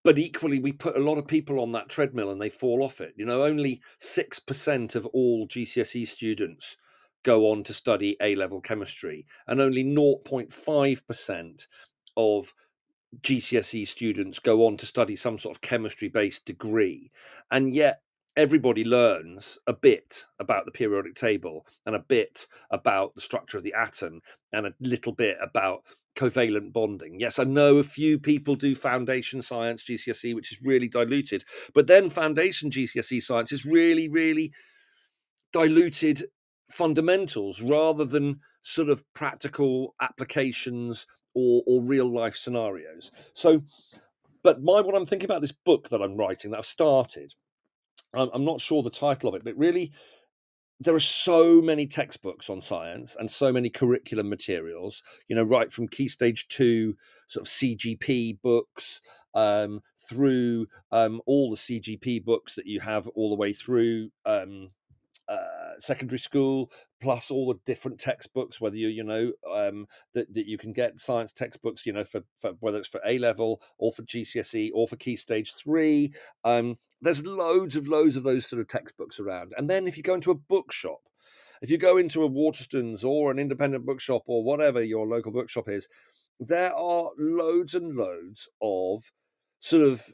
but equally we put a lot of people on that treadmill and they fall off it you know only 6% of all gcse students go on to study a level chemistry and only 0.5% of gcse students go on to study some sort of chemistry based degree and yet everybody learns a bit about the periodic table and a bit about the structure of the atom and a little bit about covalent bonding. Yes, I know a few people do foundation science GCSE, which is really diluted, but then foundation GCSE science is really, really diluted fundamentals rather than sort of practical applications or, or real life scenarios. So, but my what I'm thinking about this book that I'm writing that I've started, I'm, I'm not sure the title of it, but really there are so many textbooks on science and so many curriculum materials you know right from key stage two sort of cgp books um, through um, all the cgp books that you have all the way through um, uh, secondary school, plus all the different textbooks, whether you you know um, that that you can get science textbooks, you know, for, for whether it's for A level or for GCSE or for Key Stage Three. Um, there's loads of loads of those sort of textbooks around. And then if you go into a bookshop, if you go into a Waterstones or an independent bookshop or whatever your local bookshop is, there are loads and loads of sort of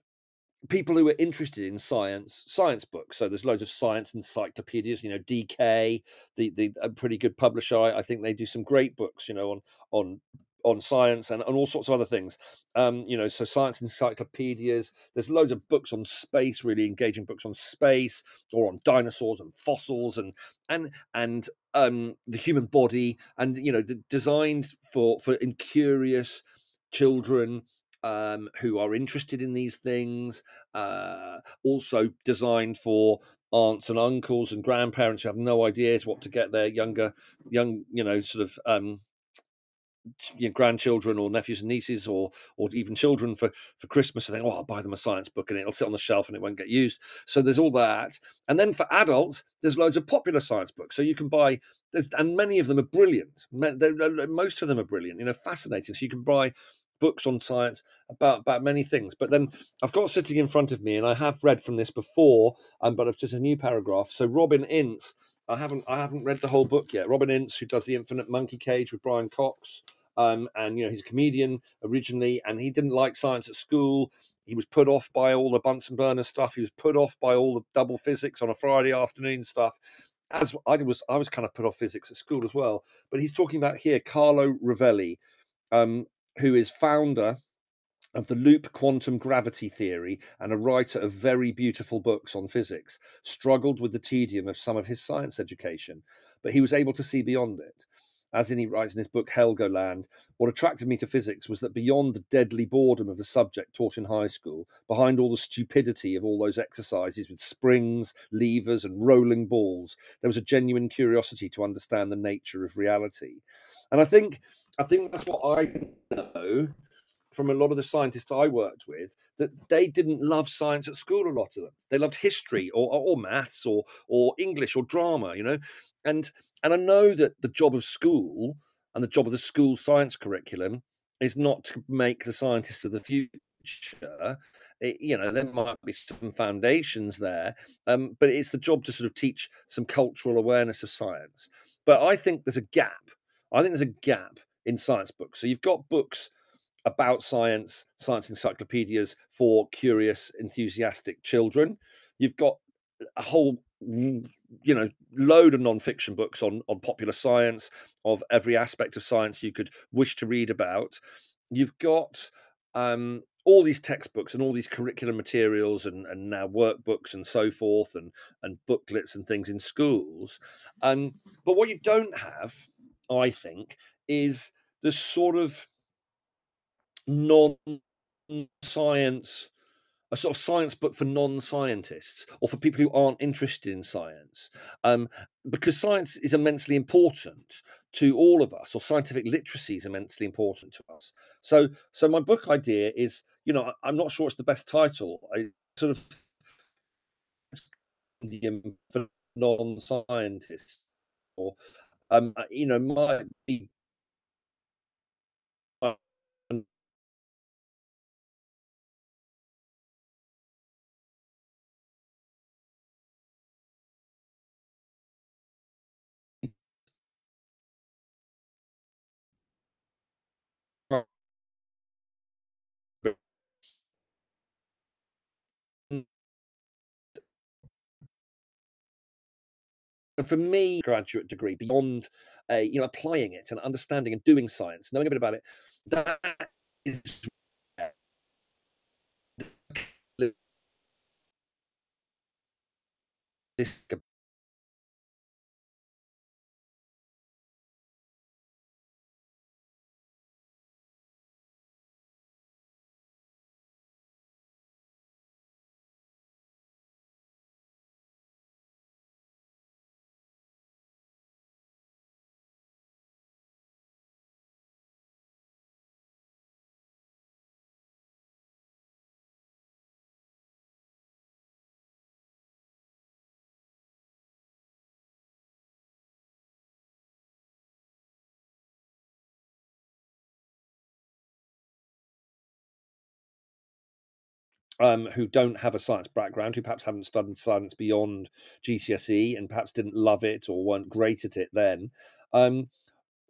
people who are interested in science science books. So there's loads of science encyclopedias you know dk the the a pretty good publisher. I, think they do some great books you know on on on science and, and all sorts of other things. Um you know so science encyclopedias there's loads of books on space really engaging books on space or on dinosaurs and fossils and and and um the human body. And you know designed for for incurious children um, who are interested in these things, uh, also designed for aunts and uncles and grandparents who have no ideas what to get their younger, young, you know, sort of um, you know, grandchildren or nephews and nieces or or even children for for Christmas and think, oh, I'll buy them a science book and it'll sit on the shelf and it won't get used. So there's all that. And then for adults, there's loads of popular science books. So you can buy and many of them are brilliant. Most of them are brilliant, you know, fascinating. So you can buy books on science about about many things. But then I've got sitting in front of me, and I have read from this before, um, but it's just a new paragraph. So Robin Ince I haven't I haven't read the whole book yet. Robin Ince, who does the Infinite Monkey Cage with Brian Cox, um, and you know he's a comedian originally, and he didn't like science at school. He was put off by all the Bunsen burner stuff. He was put off by all the double physics on a Friday afternoon stuff. As I was, I was kind of put off physics at school as well. But he's talking about here Carlo Rovelli, um, who is founder of the loop quantum gravity theory and a writer of very beautiful books on physics, struggled with the tedium of some of his science education, but he was able to see beyond it. As in he writes in his book Helgoland, what attracted me to physics was that beyond the deadly boredom of the subject taught in high school, behind all the stupidity of all those exercises with springs, levers, and rolling balls, there was a genuine curiosity to understand the nature of reality. And I think I think that's what I know from a lot of the scientists I worked with that they didn't love science at school. A lot of them they loved history or, or maths or or English or drama, you know. And and I know that the job of school and the job of the school science curriculum is not to make the scientists of the future. It, you know, there might be some foundations there, um, but it's the job to sort of teach some cultural awareness of science. But I think there's a gap. I think there's a gap in science books. So you've got books about science, science encyclopedias for curious, enthusiastic children. You've got a whole you know load of non-fiction books on on popular science of every aspect of science you could wish to read about you've got um, all these textbooks and all these curriculum materials and, and now workbooks and so forth and and booklets and things in schools um, but what you don't have i think is the sort of non-science a sort of science book for non-scientists or for people who aren't interested in science. Um, because science is immensely important to all of us or scientific literacy is immensely important to us. So so my book idea is you know i'm not sure it's the best title. I sort of for non-scientists or um, you know might be for me, graduate degree beyond a you know applying it and understanding and doing science, knowing a bit about it, that is this um, who don't have a science background, who perhaps haven't studied science beyond GCSE and perhaps didn't love it or weren't great at it then. Um,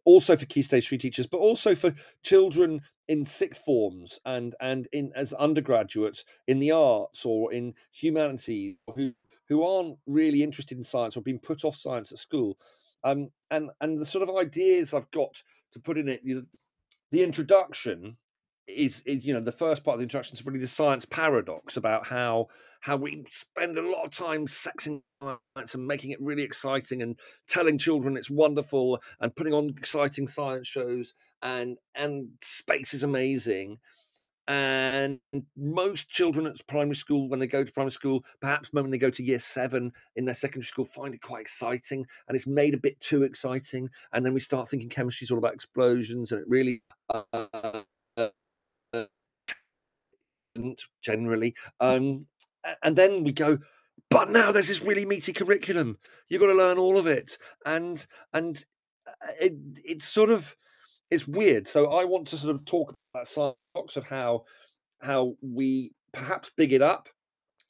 also for key stage three teachers, but also for children in sixth forms and and in as undergraduates in the arts or in humanities who who aren't really interested in science or being put off science at school. Um, and and the sort of ideas I've got to put in it, the introduction is, is you know the first part of the introduction is really the science paradox about how how we spend a lot of time sexing science and making it really exciting and telling children it's wonderful and putting on exciting science shows and and space is amazing. And most children at primary school when they go to primary school perhaps when they go to year seven in their secondary school find it quite exciting and it's made a bit too exciting. And then we start thinking chemistry is all about explosions and it really uh, generally. Um, and then we go, but now there's this really meaty curriculum. You've got to learn all of it, and and uh, it, it's sort of it's weird. So I want to sort of talk about science of how how we perhaps big it up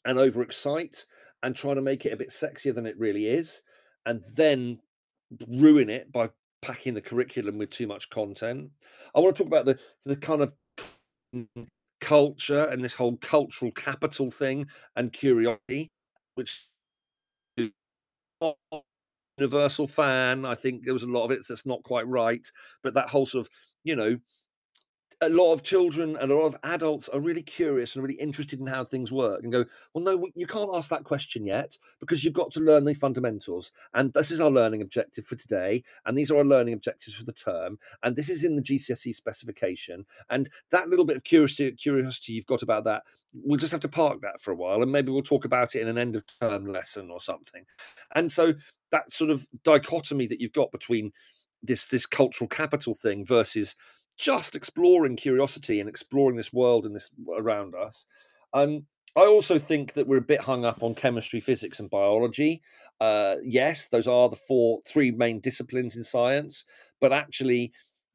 and overexcite and try to make it a bit sexier than it really is. and then ruin it by packing the curriculum with too much content. I want to talk about the the kind of culture and this whole cultural capital thing and curiosity, which universal fan. I think there was a lot of it that's not quite right, but that whole sort of you know a lot of children and a lot of adults are really curious and really interested in how things work and go, well, no, you can't ask that question yet because you've got to learn the fundamentals. And this is our learning objective for today. And these are our learning objectives for the term. And this is in the GCSE specification. And that little bit of curiosity, curiosity you've got about that, we'll just have to park that for a while and maybe we'll talk about it in an end of term lesson or something. And so that sort of dichotomy that you've got between this this cultural capital thing versus just exploring curiosity and exploring this world and this around us. Um, I also think that we're a bit hung up on chemistry, physics, and biology. Uh, yes, those are the four, three main disciplines in science, but actually,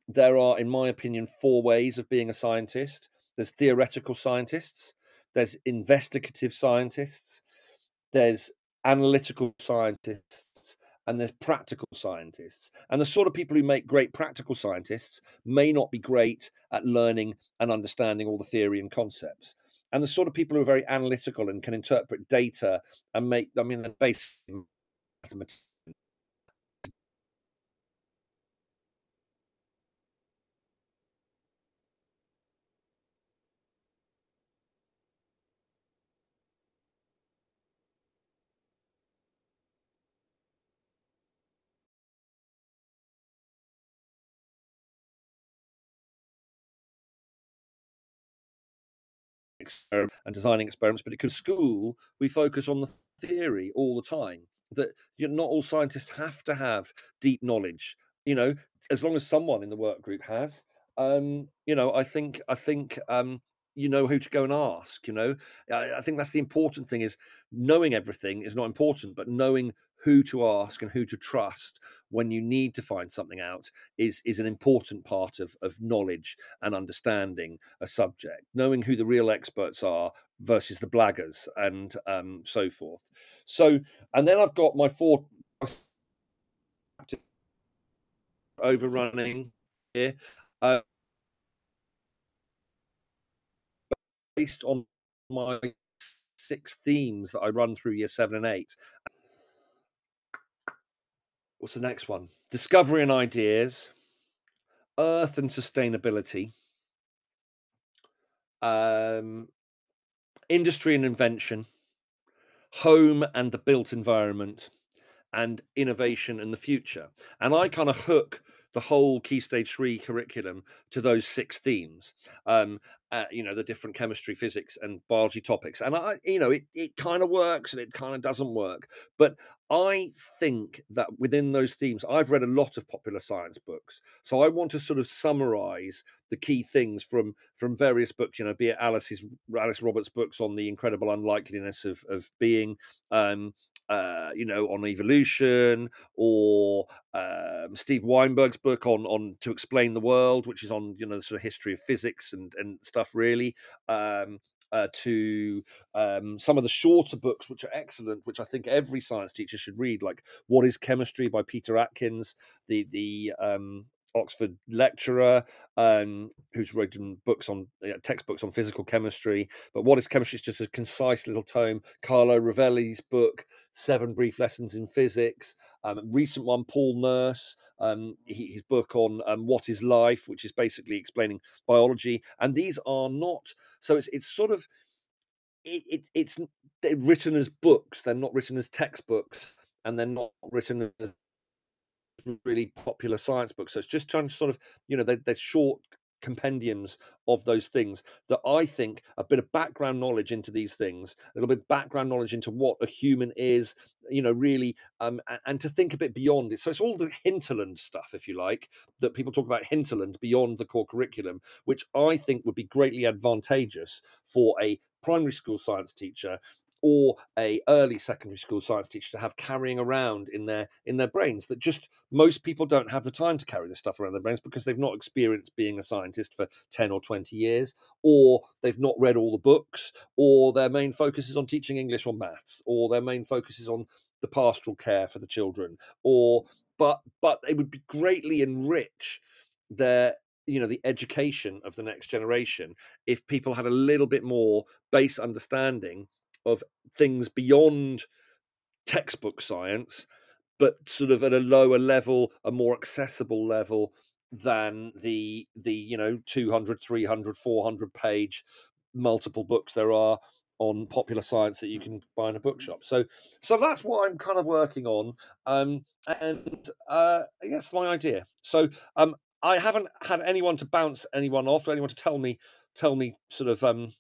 there are, in my opinion, four ways of being a scientist. There's theoretical scientists, there's investigative scientists, there's analytical scientists, and there's practical scientists. And the sort of people who make great practical scientists may not be great at learning and understanding all the theory and concepts. And the sort of people who are very analytical and can interpret data and make, I mean, they're based mathematics and designing experiments, but at school we focus on the theory all the time. That you know, not all scientists have to have deep knowledge. You know, as long as someone in the work group has. Um, you know, I think I think um, you know who to go and ask. You know, I, I think that's the important thing. Is knowing everything is not important, but knowing who to ask and who to trust when you need to find something out is is an important part of of knowledge and understanding a subject knowing who the real experts are versus the blaggers and um, so forth so and then i've got my four overrunning here uh, based on my six themes that i run through year seven and eight. What's the next one? Discovery and ideas, Earth and sustainability, um, industry and invention, home and the built environment, and innovation and the future. And I kind of hook the whole Key Stage 3 curriculum to those six themes. Um, uh, you know the different chemistry physics and biology topics and i you know it, it kind of works and it kind of doesn't work but i think that within those themes i've read a lot of popular science books so i want to sort of summarize the key things from from various books you know be it alice's alice roberts books on the incredible unlikeliness of of being um uh, you know, on evolution, or um, Steve Weinberg's book on on to explain the world, which is on you know the sort of history of physics and and stuff really. Um, uh, to um, some of the shorter books, which are excellent, which I think every science teacher should read, like "What Is Chemistry" by Peter Atkins, the the um, Oxford lecturer um, who's written books on you know, textbooks on physical chemistry. But what is chemistry? It's just a concise little tome. Carlo Rovelli's book, Seven Brief Lessons in Physics. Um, recent one, Paul Nurse, um, he, his book on um, what is life, which is basically explaining biology. And these are not so. It's it's sort of it, it it's written as books. They're not written as textbooks, and they're not written as really popular science books. So it's just trying to sort of, you know, they're, they're short compendiums of those things that I think a bit of background knowledge into these things, a little bit background knowledge into what a human is, you know, really, um, and, to think a bit beyond it. So it's all the hinterland stuff, if you like, that people talk about hinterland beyond the core curriculum, which I think would be greatly advantageous for a primary school science teacher or a early secondary school science teacher to have carrying around in their in their brains that just most people don't have the time to carry this stuff around their brains because they've not experienced being a scientist for 10 or 20 years or they've not read all the books or their main focus is on teaching english or maths or their main focus is on the pastoral care for the children, or but but it would be greatly enrich their you know the education of the next generation if people had a little bit more base understanding of things beyond textbook science but sort of at a lower level a more accessible level than the the you know 200 300 400 page multiple books there are on popular science that you can buy in a bookshop. So so that's what i'm kind of working on um and uh that's my idea. So um i haven't had anyone to bounce anyone off or anyone to tell me tell me sort of um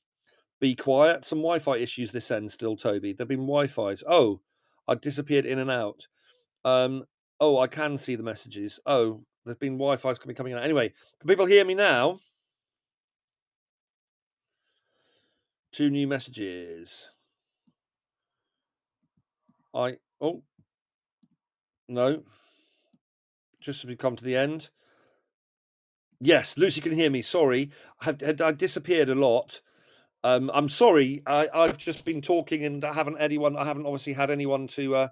be quiet. Some wi-fi issues this end still toby. There've been wi-fi's. Oh i disappeared in and out. Um oh i can see the messages. Oh there's been wi-fi's coming coming out. Anyway can people hear me now? Two new messages. I oh no. Just as we come to the end. Yes lucy can hear me. Sorry. I have i disappeared a lot um i'm sorry i i've just been talking and i haven't anyone i haven't obviously had anyone to uh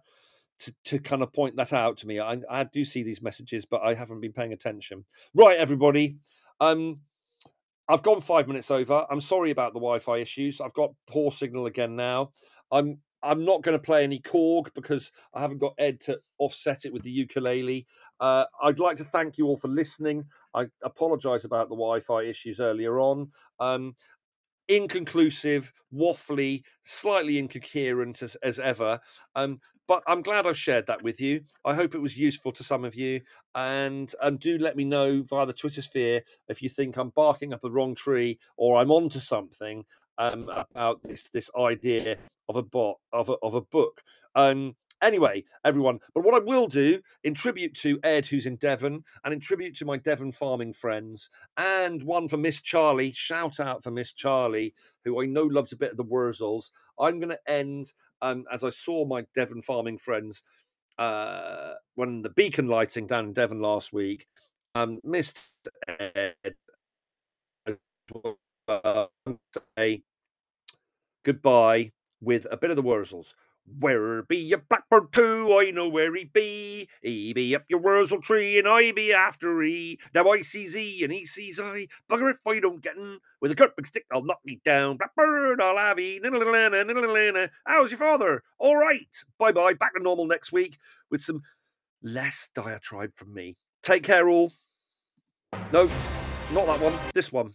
to, to kind of point that out to me I, I do see these messages but i haven't been paying attention right everybody um I've gone five minutes over. I'm sorry about the Wi-Fi issues. I've got poor signal again now. I'm I'm not going to play any Korg because I haven't got Ed to offset it with the ukulele. Uh, I'd like to thank you all for listening. I apologise about the Wi-Fi issues earlier on. Um, inconclusive, waffly, slightly incoherent as, as ever. Um, but I'm glad I've shared that with you. I hope it was useful to some of you. And and do let me know via the Twitter sphere if you think I'm barking up the wrong tree or I'm onto something um, about this this idea of a bot of a, of a book. Um, Anyway, everyone, but what I will do in tribute to Ed, who's in Devon, and in tribute to my Devon farming friends, and one for Miss Charlie, shout out for Miss Charlie, who I know loves a bit of the Wurzels. I'm going to end um, as I saw my Devon farming friends uh, when the beacon lighting down in Devon last week. Um, Mr. Ed, uh, say goodbye with a bit of the Wurzels. Where be your blackbird too? I know where he be. He be up your wurzel tree, and I be after he. Now I sees he, and he sees I. Bugger if I don't get him. With a good big stick, I'll knock me down. Blackbird, I'll have he. How's your father? All right. Bye bye. Back to normal next week with some less diatribe from me. Take care, all. No, not that one. This one.